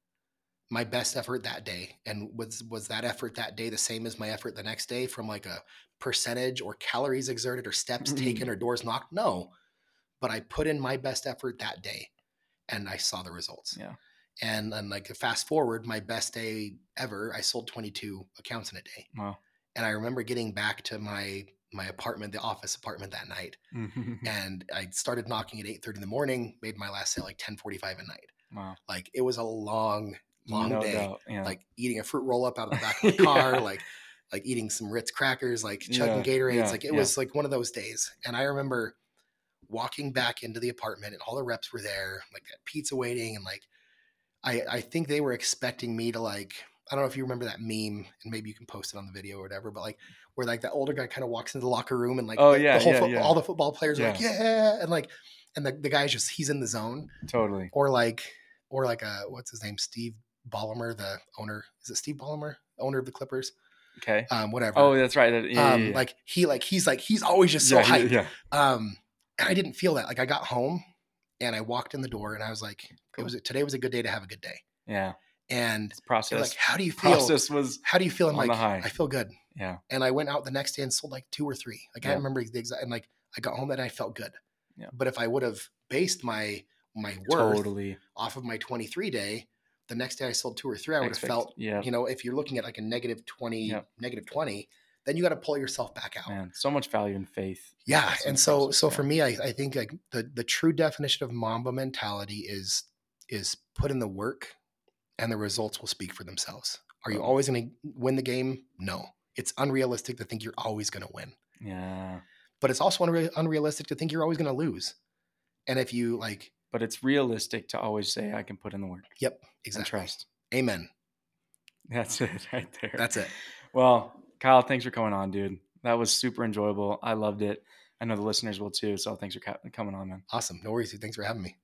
Speaker 2: my best effort that day. And was was that effort that day the same as my effort the next day from like a percentage or calories exerted or steps
Speaker 1: Mhm.
Speaker 2: taken or doors knocked? No. But I put in my best effort that day and I saw the results.
Speaker 1: Yeah.
Speaker 2: And then like fast forward, my best day ever, I sold 22 accounts in a day.
Speaker 1: Wow.
Speaker 2: And I remember getting back to my my apartment, the office apartment that night. And I started knocking at 8:30 in the morning, made my last sale like 10:45 at night.
Speaker 1: wow.
Speaker 2: Like it was a long, long
Speaker 1: no
Speaker 2: day.
Speaker 1: Yeah.
Speaker 2: Like eating a fruit roll up out of the back of the car,
Speaker 1: Yeah.
Speaker 2: like like eating some Ritz crackers, like chugging
Speaker 1: Yeah,
Speaker 2: Gatorades. like it was like one of those days. And I remember walking back into the apartment and all the reps were there, like that pizza waiting, and like I I think they were expecting me to like I don't know if you remember that meme, and maybe you can post it on the video or whatever, but like where like that older guy kind of walks into the locker room and like
Speaker 1: Oh, yeah,
Speaker 2: the whole
Speaker 1: yeah,
Speaker 2: foot-
Speaker 1: yeah.
Speaker 2: all the football players are like
Speaker 1: Yeah.
Speaker 2: yeah, and like and the, the guy's just he's in the zone
Speaker 1: totally.
Speaker 2: or like or like uh what's his name Steve Ballmer the owner is it Steve Ballmer owner of the Clippers
Speaker 1: Okay.
Speaker 2: um whatever
Speaker 1: Oh, that's right. that- Yeah,
Speaker 2: um
Speaker 1: yeah, yeah.
Speaker 2: like he like he's like he's always just so
Speaker 1: yeah,
Speaker 2: hyped
Speaker 1: yeah,
Speaker 2: um and I didn't feel that like I got home and I walked in the door and I was like it was today was a good day to have a good day
Speaker 1: yeah.
Speaker 2: and
Speaker 1: It's process.
Speaker 2: like how do you feel
Speaker 1: process was.
Speaker 2: how do you feel I'm like. I feel good
Speaker 1: Yeah.
Speaker 2: and I went out the next day and sold like two or three like I
Speaker 1: Yeah.
Speaker 2: don't remember the exact and like I got home that I felt good
Speaker 1: Yeah.
Speaker 2: but if I would have based my my worth
Speaker 1: Totally.
Speaker 2: off of my 23 day, the next day I sold two or three, I would have felt,
Speaker 1: Yeah.
Speaker 2: you know, if you're looking at like a negative 20,
Speaker 1: Yep.
Speaker 2: negative 20, then you got to pull yourself back out.
Speaker 1: Man, so much value in faith.
Speaker 2: Yeah.
Speaker 1: That's
Speaker 2: And so, so for me, I, I think like the, the true definition of Mamba mentality is, is put in the work and the results will speak for themselves. Are you always going to win the game? No. It's unrealistic to think you're always going to win,
Speaker 1: Yeah.
Speaker 2: but it's also unre- unrealistic to think you're always going to lose. And if you like,
Speaker 1: But it's realistic to always say I can put in the work
Speaker 2: yep,
Speaker 1: and
Speaker 2: exactly.
Speaker 1: trust.
Speaker 2: Amen.
Speaker 1: That's it right there.
Speaker 2: That's it.
Speaker 1: Well, Kyle, thanks for coming on, dude. That was super enjoyable. I loved it. I know the listeners will too. So thanks for coming on, man.
Speaker 2: Awesome. No worries. dude. Thanks for having me.